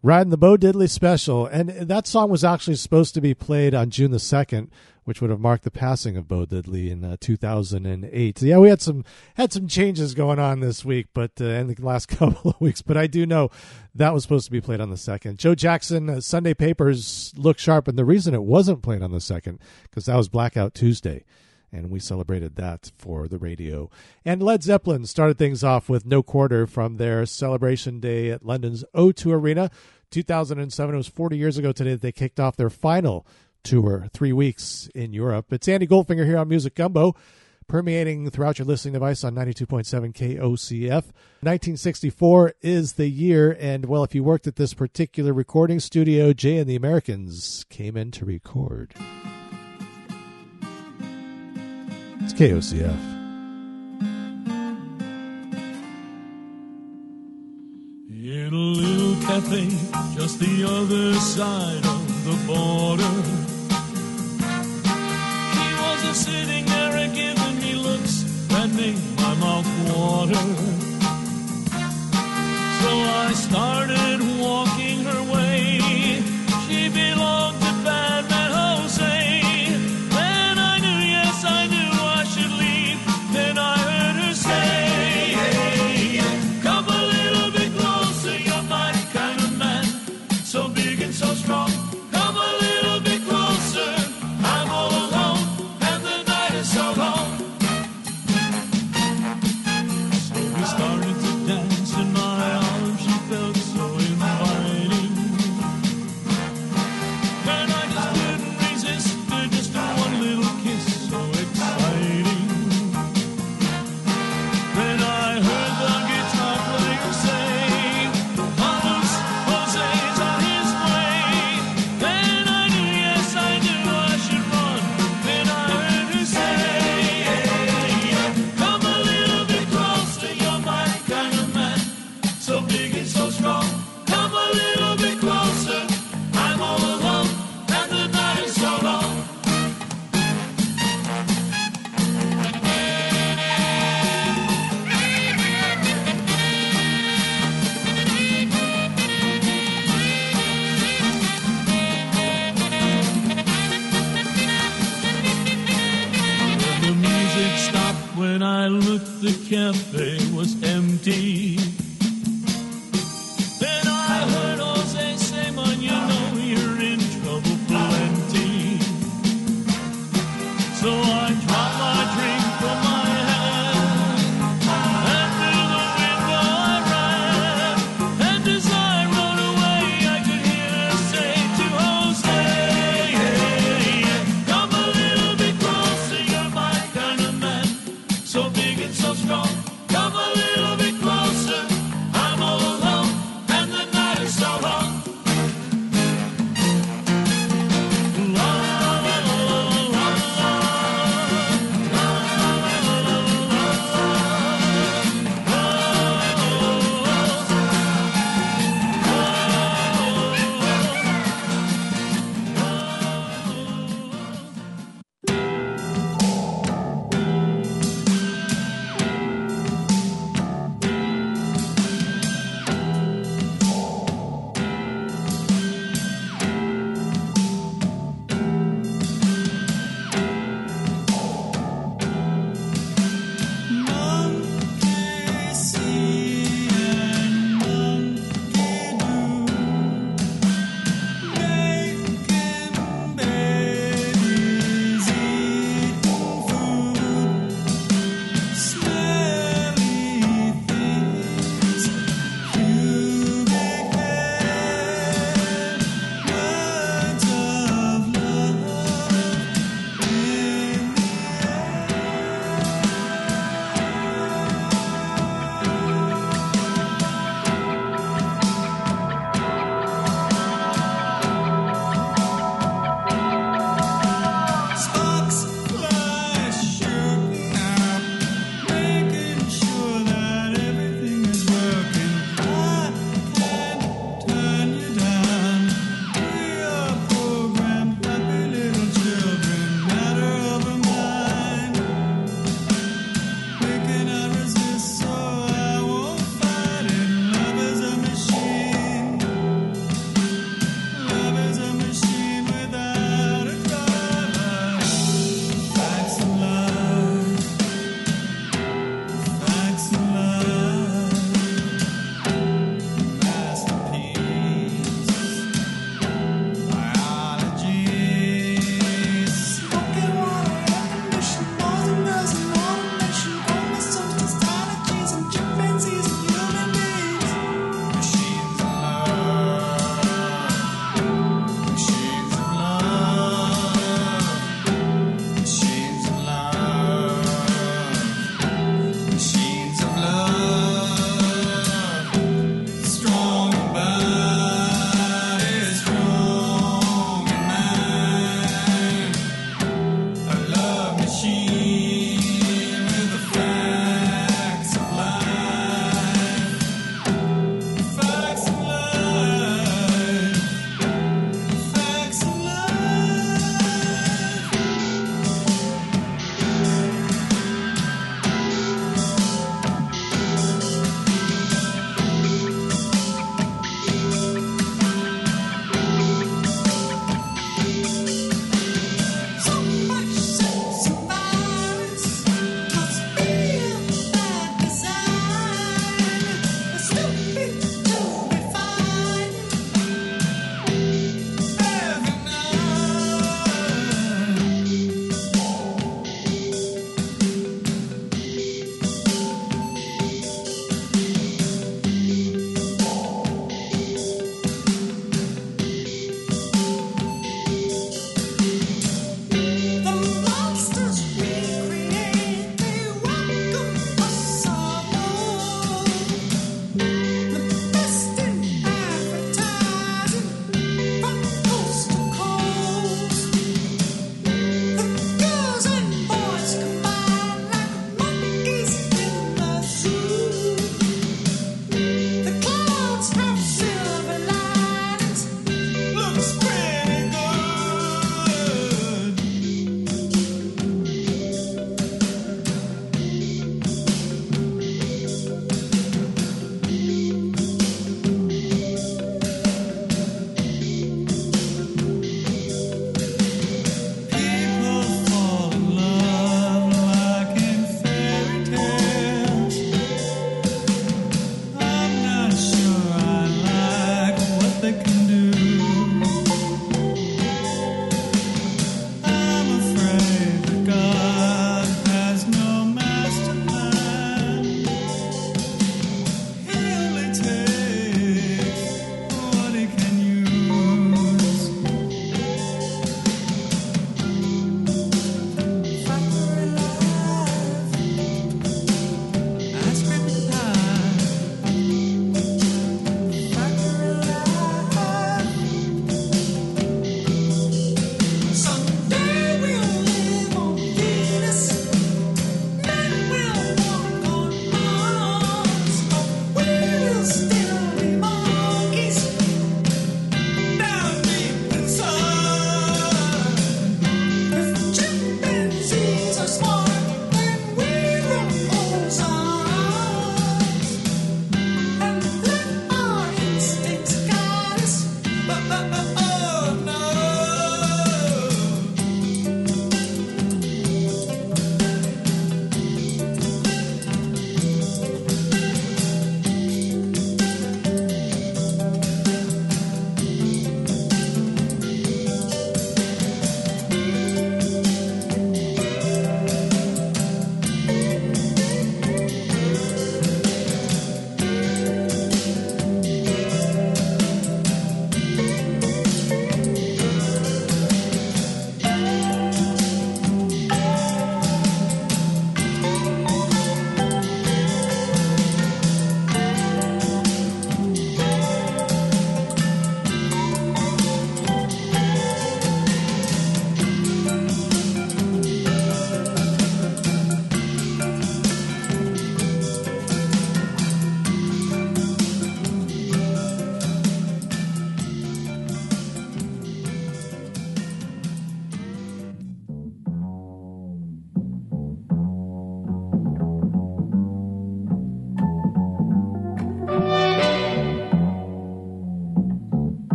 riding the Bo Diddley special. And that song was actually supposed to be played on June the 2nd, which would have marked the passing of Bo Diddley in uh, 2008. So, yeah, we had some had some changes going on this week, but uh, in the last couple of weeks. But I do know that was supposed to be played on the second. Joe Jackson, uh, Sunday Papers look sharp, and the reason it wasn't played on the second because that was Blackout Tuesday and we celebrated that for the radio. And Led Zeppelin started things off with No Quarter from their celebration day at London's O2 Arena. 2007, it was 40 years ago today that they kicked off their final tour, three weeks in Europe. It's Andy Goldfinger here on Music Gumbo. Permeating throughout your listening device on 92.7 KOCF. 1964 is the year, and well, if you worked at this particular recording studio, Jay and the Americans came in to record. It's KOCF. In a little cafe just the other side of the border. He sitting there and giving me looks that made my mouth water. So I started walking her way. Cafe was empty.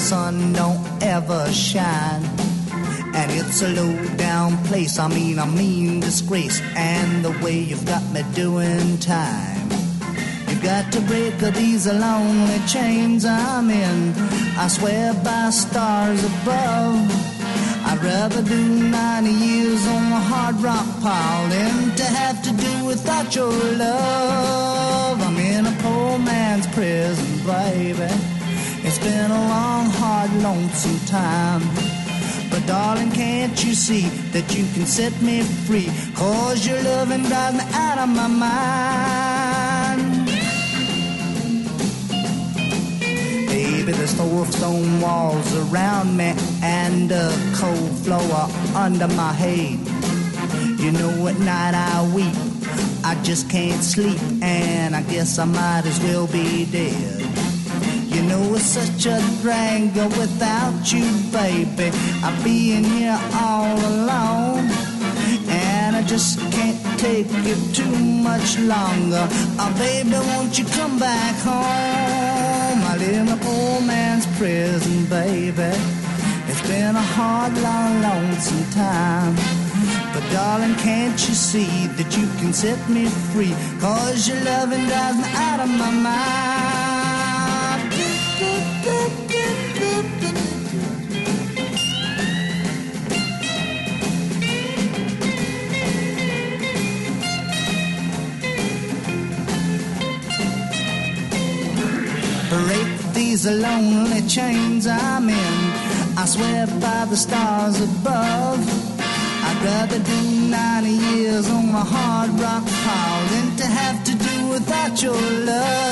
The sun don't ever shine. And it's a low down place, I mean, a mean disgrace. And the way you've got me doing time. You've got to break these lonely chains I'm in. I swear by stars above. I'd rather do 90 years on the hard rock pile than to have to do without your love. I'm in a poor man's prison, baby. It's been a long, hard, lonesome time. But darling, can't you see that you can set me free? Cause your loving drives me out of my mind. Baby, there's four stone walls around me and a cold floor under my head. You know, at night I weep, I just can't sleep, and I guess I might as well be dead. You know, it's such a drag without you, baby. I'm being here all alone, and I just can't take it too much longer. Oh, baby, won't you come back home? I live in a poor man's prison, baby. It's been a hard, long, lonesome time. But darling, can't you see that you can set me free? Cause your loving drives me out of my mind. These lonely chains I'm in. I swear by the stars above. I'd rather do 90 years on a hard rock pile than to have to do without your love.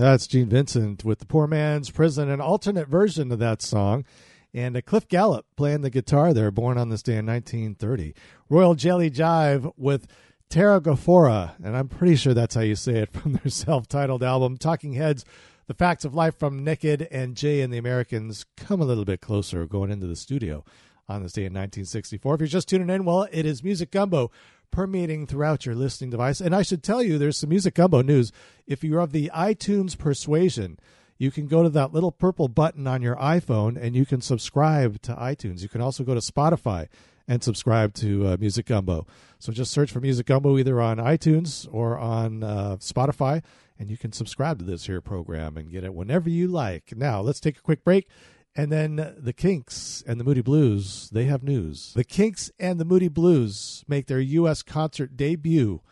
That's Gene Vincent with the Poor Man's Prison, an alternate version of that song. And uh, Cliff Gallup playing the guitar there, born on this day in 1930. Royal Jelly Jive with Terragofora, and I'm pretty sure that's how you say it from their self titled album. Talking Heads, The Facts of Life from Naked, and Jay and the Americans come a little bit closer going into the studio on this day in 1964. If you're just tuning in, well, it is Music Gumbo permeating throughout your listening device. And I should tell you, there's some Music Gumbo news. If you're of the iTunes persuasion, you can go to that little purple button on your iPhone and you can subscribe to iTunes. You can also go to Spotify and subscribe to uh, Music Gumbo. So just search for Music Gumbo either on iTunes or on uh, Spotify, and you can subscribe to this here program and get it whenever you like. Now, let's take a quick break. And then the Kinks and the Moody Blues, they have news. The Kinks and the Moody Blues make their U.S. concert debut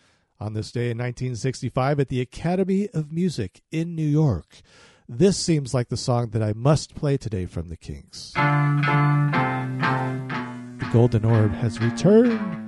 on this day in 1965 at the Academy of Music in New York. This seems like the song that I must play today from the Kinks. The Golden Orb has returned.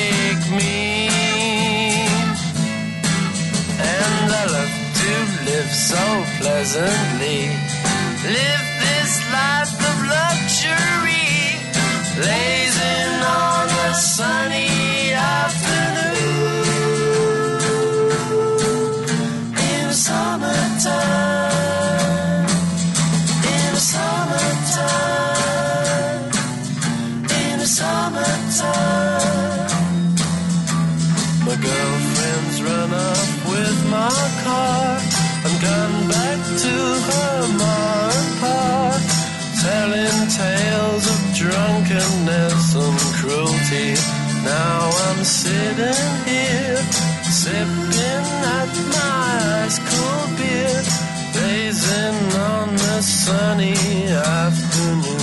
pleasantly. Live this life of luxury. Blazing on a sunny I'm sitting here, sipping at my ice cold beer, blazing on the sunny afternoon.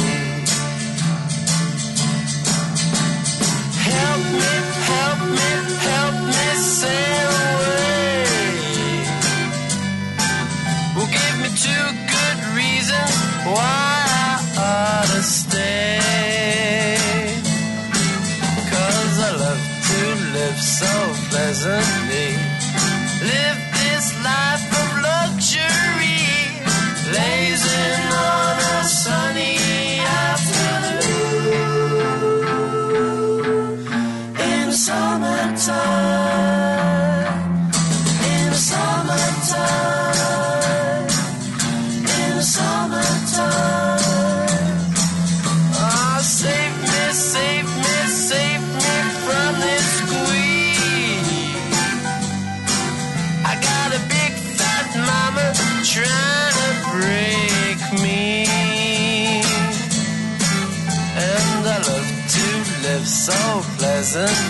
Pleasantly.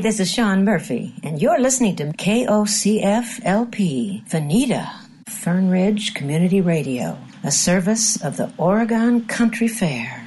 This is Sean Murphy, and you're listening to KOCF LP, Veneta, Fern Ridge Community Radio, a service of the Oregon Country Fair.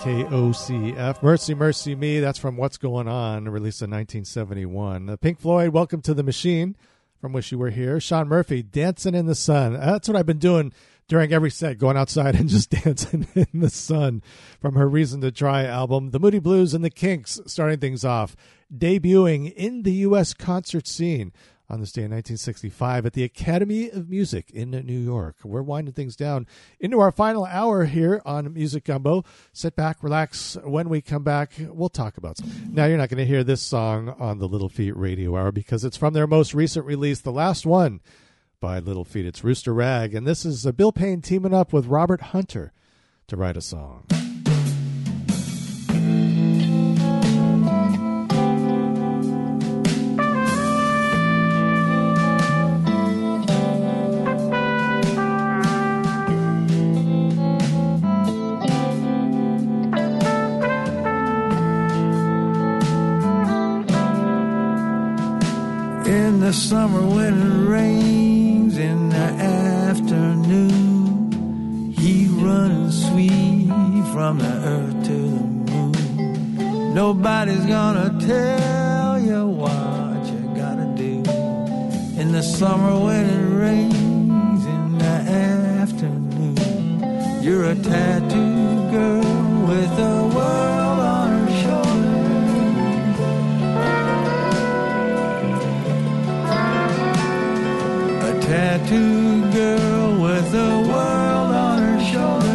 KOCF. Mercy, Mercy Me. That's from What's Going On, released in 1971. Uh, Pink Floyd, Welcome to the Machine, from Wish You Were Here. Sean Murphy, Dancing in the Sun. That's what I've been doing during every set, going outside and just dancing in the sun from her Reason to Try album. The Moody Blues and the Kinks starting things off, debuting in the U.S. concert scene on this day in 1965 at the Academy of Music in New York. We're winding things down into our final hour here on Music Gumbo. Sit back, relax. When we come back, we'll talk about. Now, you're not going to hear this song on the Little Feat Radio Hour because it's from their most recent release, the last one by Little Feat. It's Rooster Rag, and this is uh, Bill Payne teaming up with Robert Hunter to write a song. In the summer when it rains in the afternoon, he runs sweet from the earth to the moon. Nobody's gonna tell you what you gotta do. In the summer when it rains in the afternoon, you're a tattooed girl with the tattooed girl with the world on her shoulders.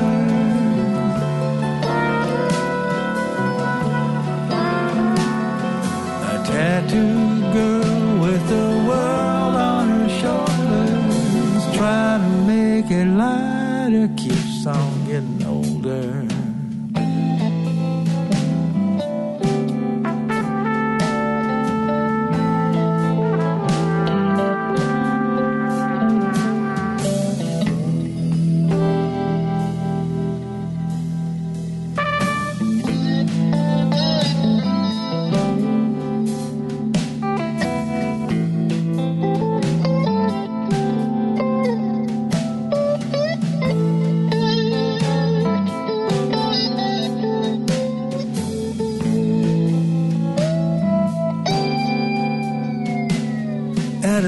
A tattooed girl with the world on her shoulders. Trying to make it lighter, keeps on getting older.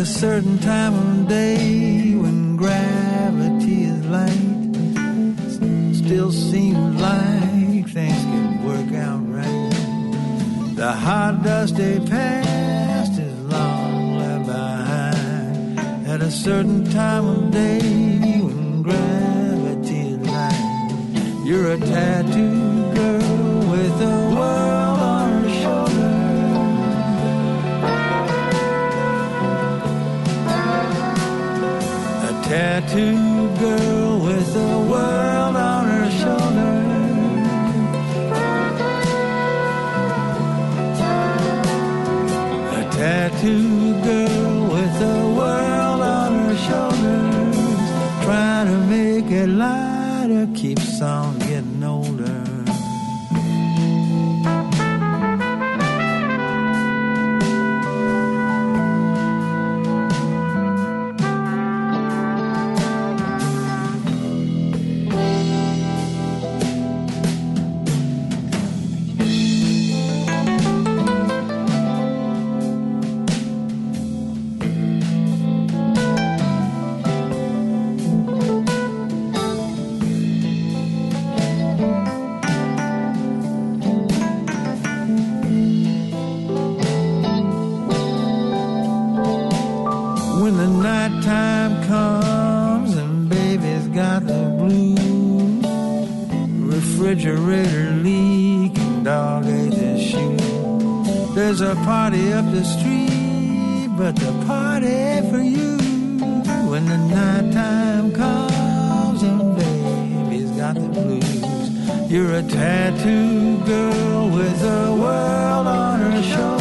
Certain time of day when gravity is light, still seems like things can work out right. The hot dusty past is long left behind at a certain time of day when gravity is light. You're a tattooed tattooed girl with the world on her shoulder. A tattooed girl with the world on her shoulders. Trying to make it lighter, keeps on There's a party up the street, but the party for you. When the nighttime comes and baby's got the blues, you're a tattooed girl with the world on her shoulder.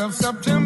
of September.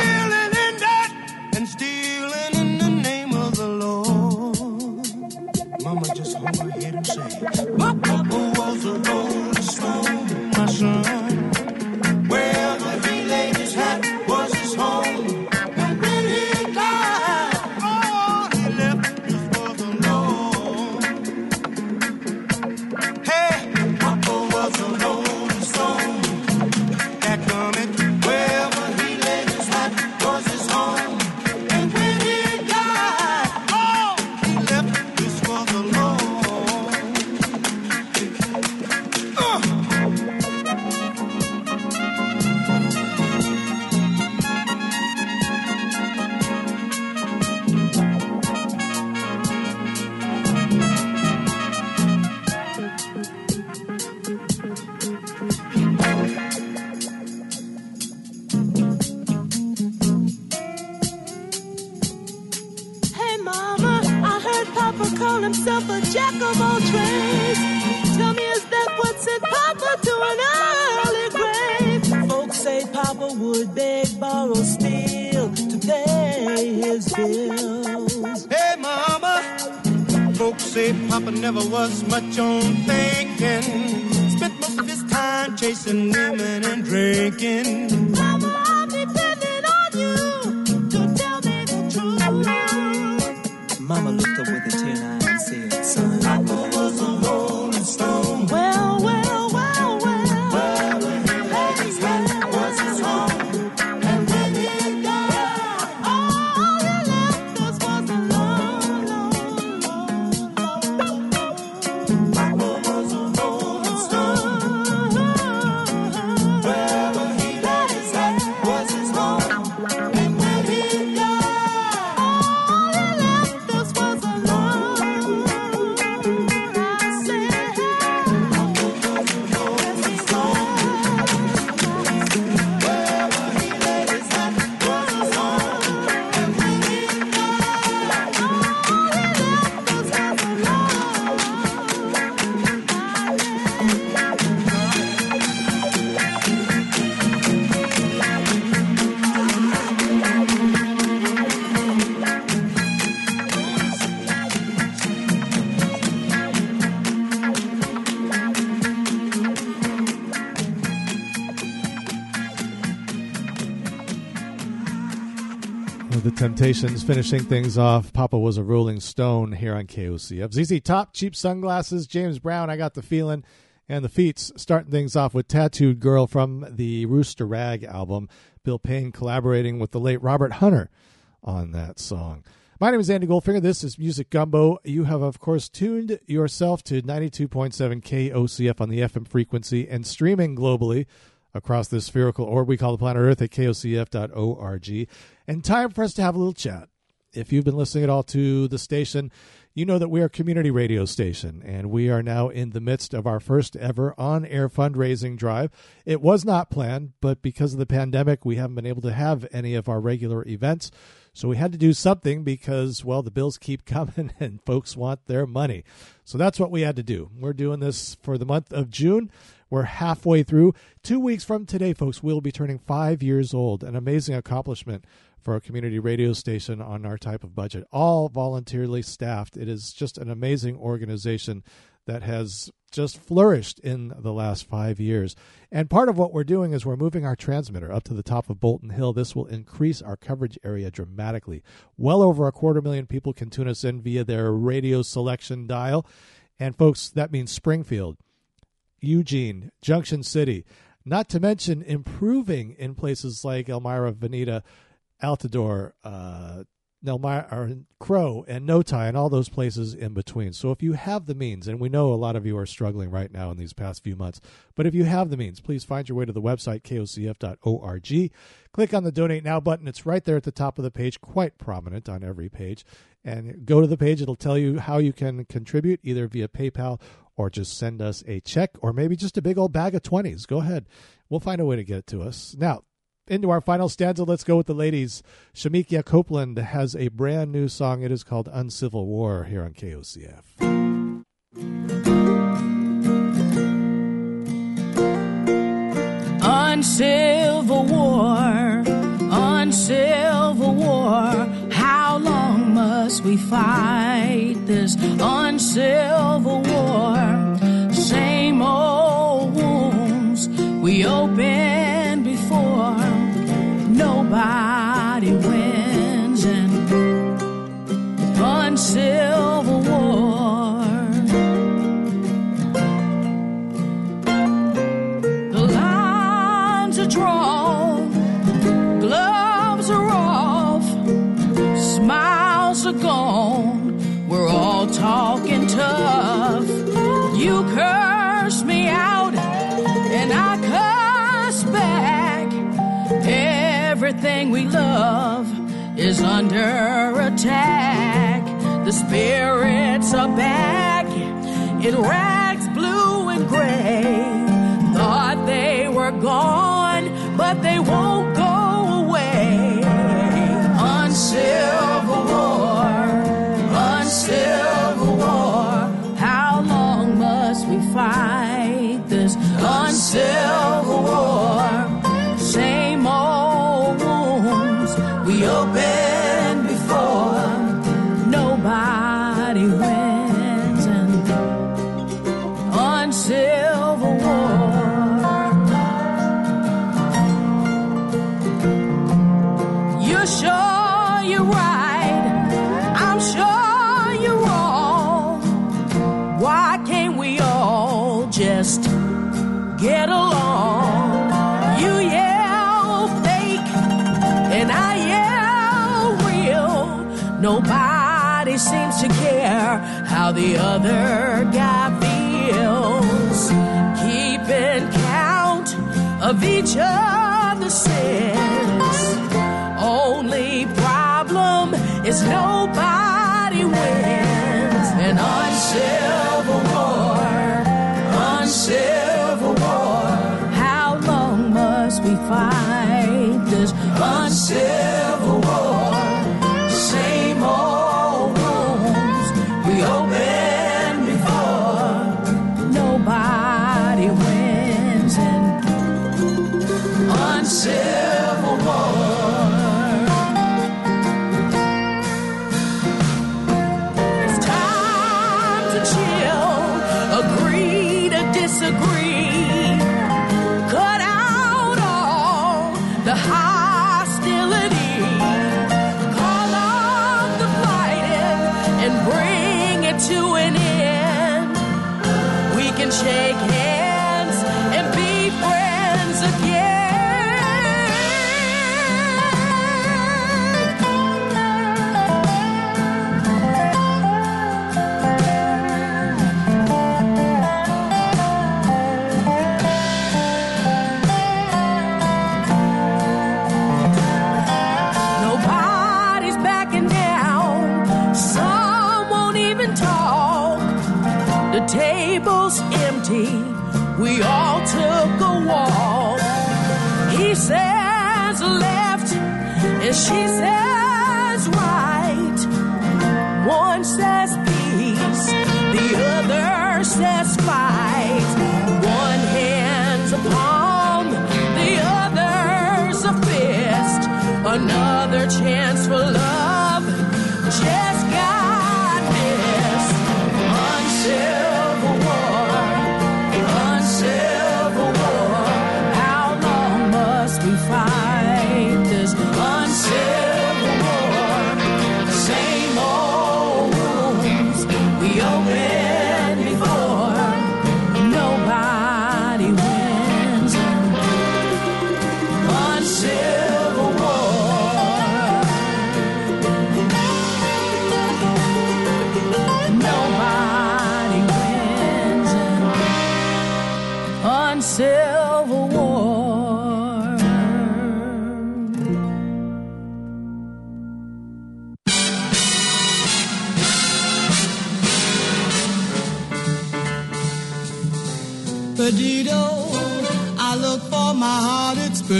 Sessions finishing things off. Papa was a Rolling Stone here on KOCF. ZZ Top, Cheap Sunglasses, James Brown, I Got the Feeling, and the Feats starting things off with Tattooed Girl from the Rooster Rag album. Bill Payne collaborating with the late Robert Hunter on that song. My name is Andy Goldfinger. This is Music Gumbo. You have, of course, tuned yourself to 92.7 KOCF on the FM frequency and streaming globally across this spherical orb we call the planet Earth at kocf.org. And time for us to have a little chat. If you've been listening at all to the station, you know that we are a community radio station, and we are now in the midst of our first ever on air fundraising drive. It was not planned, but because of the pandemic, we haven't been able to have any of our regular events. So we had to do something because, well, the bills keep coming and folks want their money. So that's what we had to do. We're doing this for the month of June. We're halfway through. Two weeks from today, folks, we'll be turning five years old. An amazing accomplishment for a community radio station on our type of budget. All voluntarily staffed. It is just an amazing organization that has just flourished in the last five years. And part of what we're doing is we're moving our transmitter up to the top of Bolton Hill. This will increase our coverage area dramatically. Well over a quarter million people can tune us in via their radio selection dial. And folks, that means Springfield, Eugene, Junction City, not to mention improving in places like Elmira, Veneta, Alvadore, uh, Nelmire, or Crow, and Noti, and all those places in between. So if you have the means, and we know a lot of you are struggling right now in these past few months, but if you have the means, please find your way to the website, kocf.org. Click on the Donate Now button. It's right there at the top of the page, quite prominent on every page. And go to the page, it'll tell you how you can contribute either via PayPal or just send us a check or maybe just a big old bag of 20s. Go ahead. We'll find a way to get it to us. Now, into our final stanza, let's go with the ladies. Shemekia Copeland has a brand new song. It is called Uncivil War here on KOCF. Uncivil war, uncivil war. Must we fight this uncivil war? Same old wounds we opened before. Nobody wins and uncivil is under attack. The spirits are back in rags blue and gray. Thought they were gone, but they won't go away. Uncivil war, uncivil war. How long must we fight this uncivil war? Same old wounds we opened get along? You yell fake and I yell real. Nobody seems to care how the other guy feels. Keeping count of each other's sins. Only problem is nobody uncivil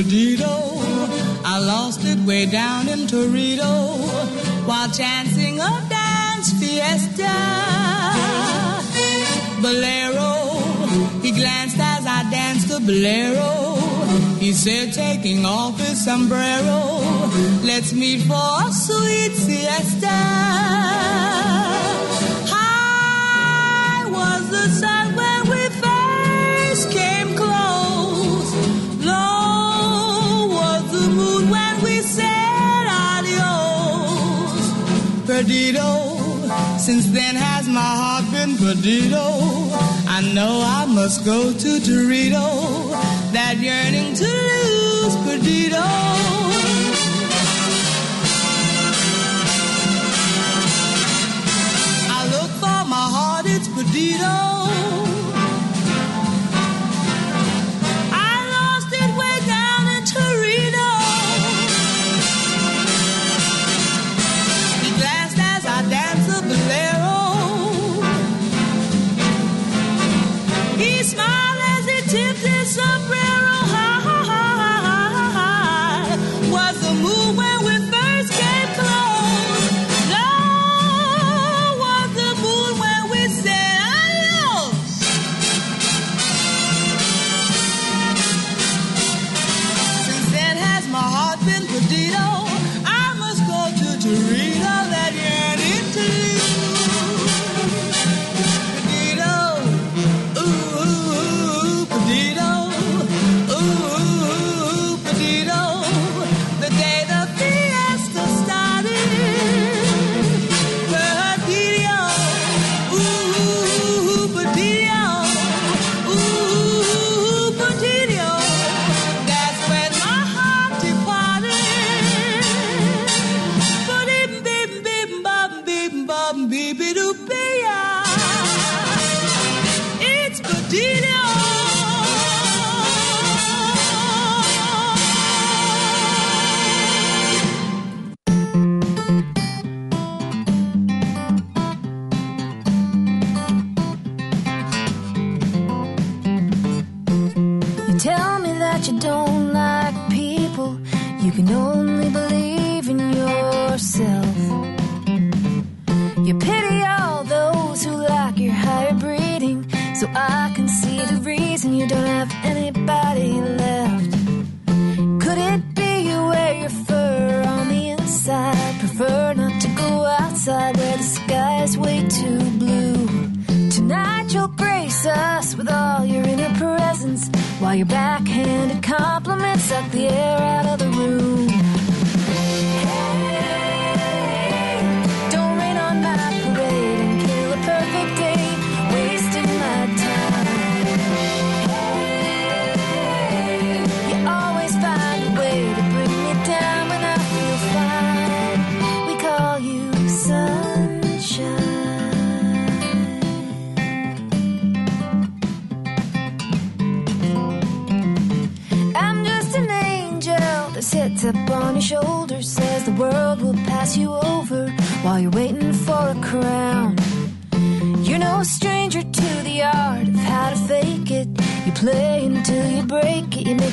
Perdido. I lost it way down in Torito while dancing a dance fiesta. Bolero, he glanced as I danced the bolero. He said, taking off his sombrero, let's meet for a sweet siesta. High was the sun Since then has my heart been perdido. I know I must go to Torito. That yearning to lose perdido. Perdido.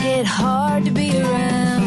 It, hard to be around.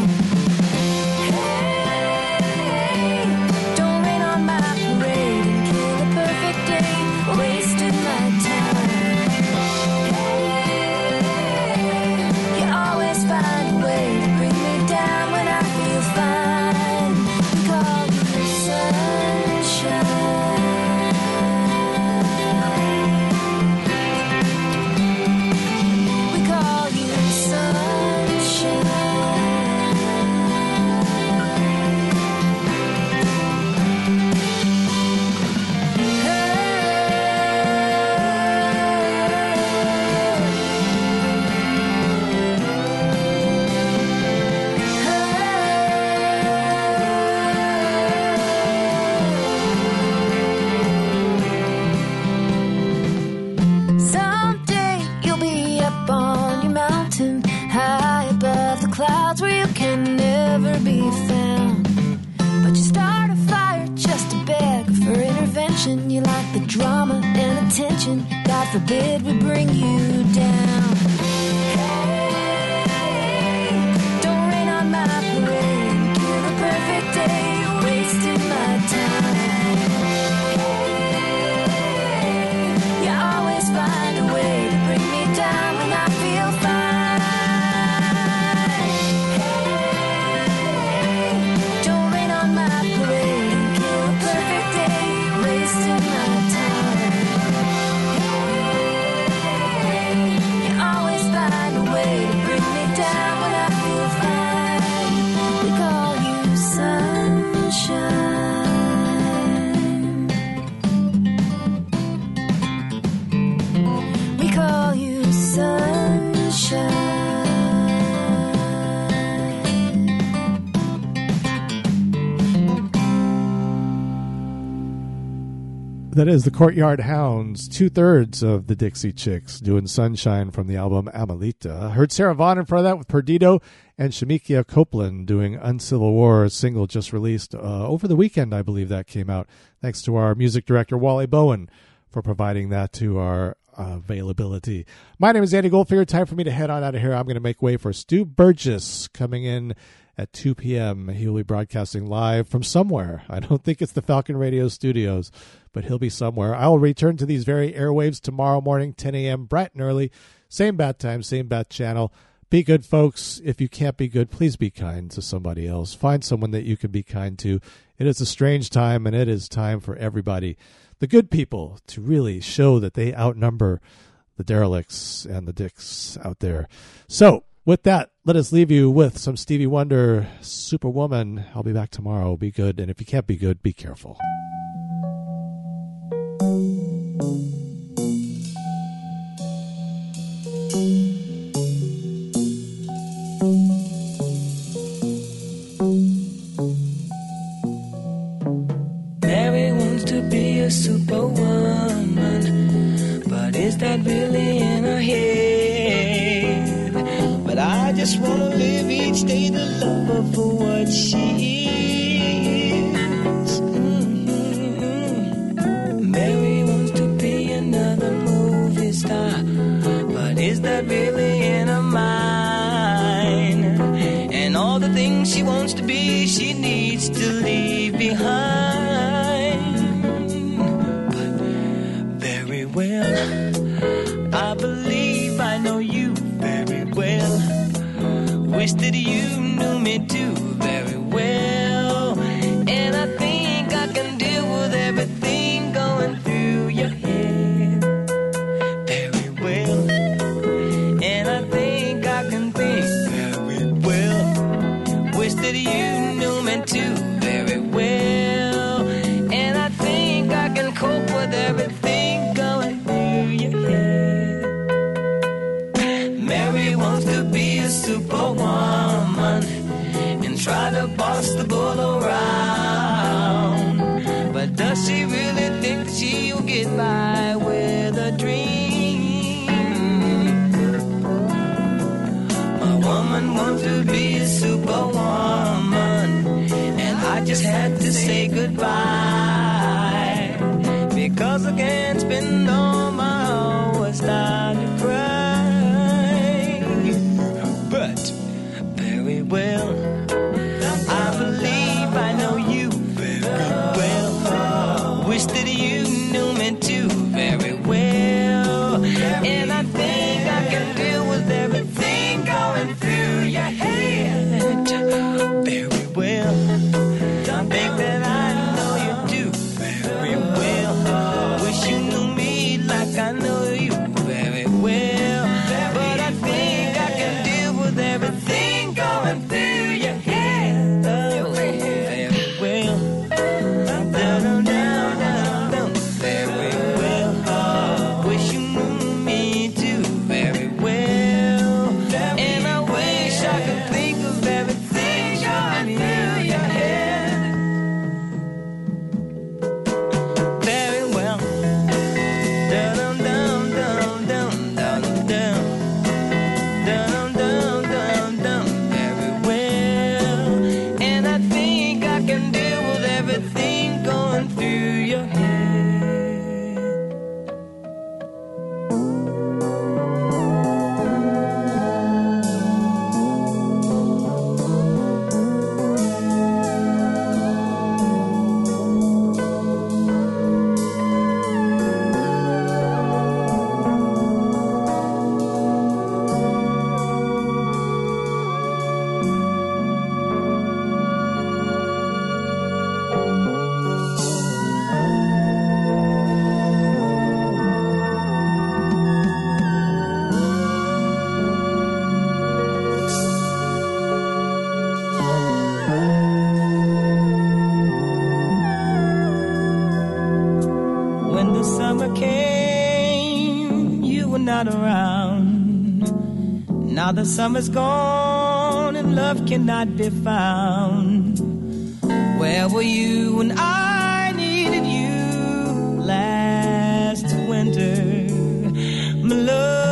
Attention. God forbid we bring you That is the Courtyard Hounds, two thirds of the Dixie Chicks, doing Sunshine from the album Amelita. Heard Sarah Vaughan in front of that with Perdido and Shemekia Copeland doing Uncivil War, single just released uh, over the weekend, I believe that came out. Thanks to our music director, Wally Bowen, for providing that to our availability. My name is Andy Goldfinger. Time for me to head on out of here. I'm going to make way for Stu Burgess coming in at 2 p.m. He will be broadcasting live from somewhere. I don't think it's the Falcon Radio studios, but he'll be somewhere. I will return to these very airwaves tomorrow morning, 10 a.m., bright and early. Same bat time, same bat channel. Be good, folks. If you can't be good, please be kind to somebody else. Find someone that you can be kind to. It is a strange time, and it is time for everybody, the good people, to really show that they outnumber the derelicts and the dicks out there. So, with that, let us leave you with some Stevie Wonder, Superwoman. I'll be back tomorrow. Be good, and if you can't be good, be careful. Superwoman, but is that really in her head? But I just wanna live each day to love her for what she is. Mhm. Mary wants to be another movie star, but is that really in her mind? And all the things she wants to be, she needs to leave behind. That you see you get by with a dream. My woman wants to be a superwoman, and I just had to say goodbye because I can't spend all my summer came, you were not around. Now the summer's gone and love cannot be found. Where were you when I needed you last winter, my love?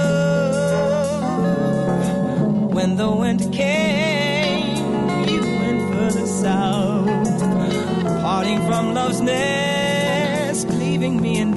When the winter came, you went further south, parting from love's nest.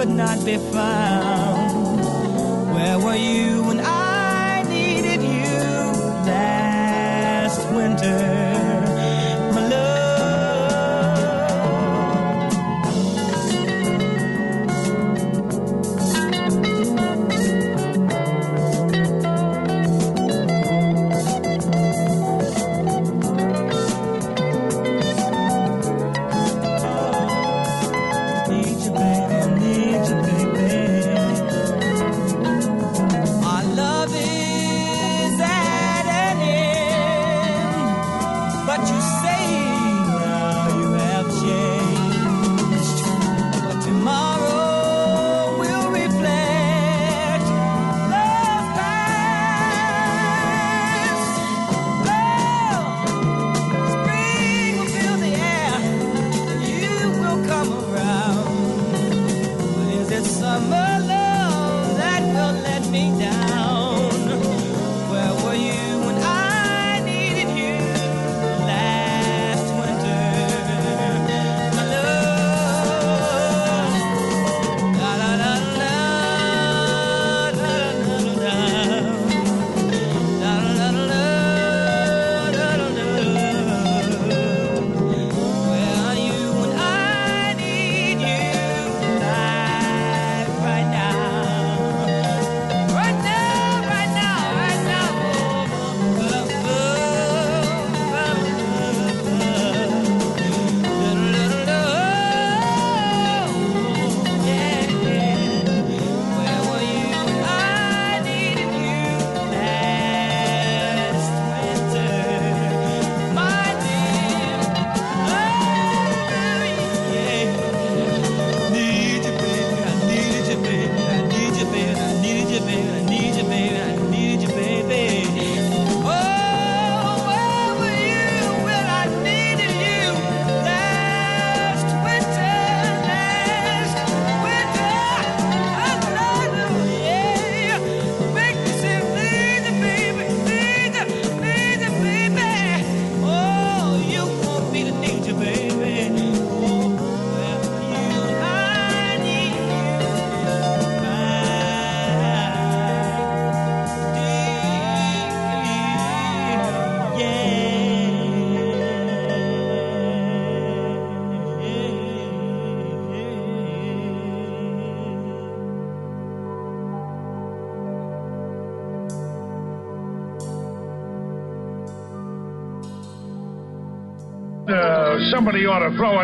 could not be found.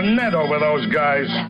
Net over those guys.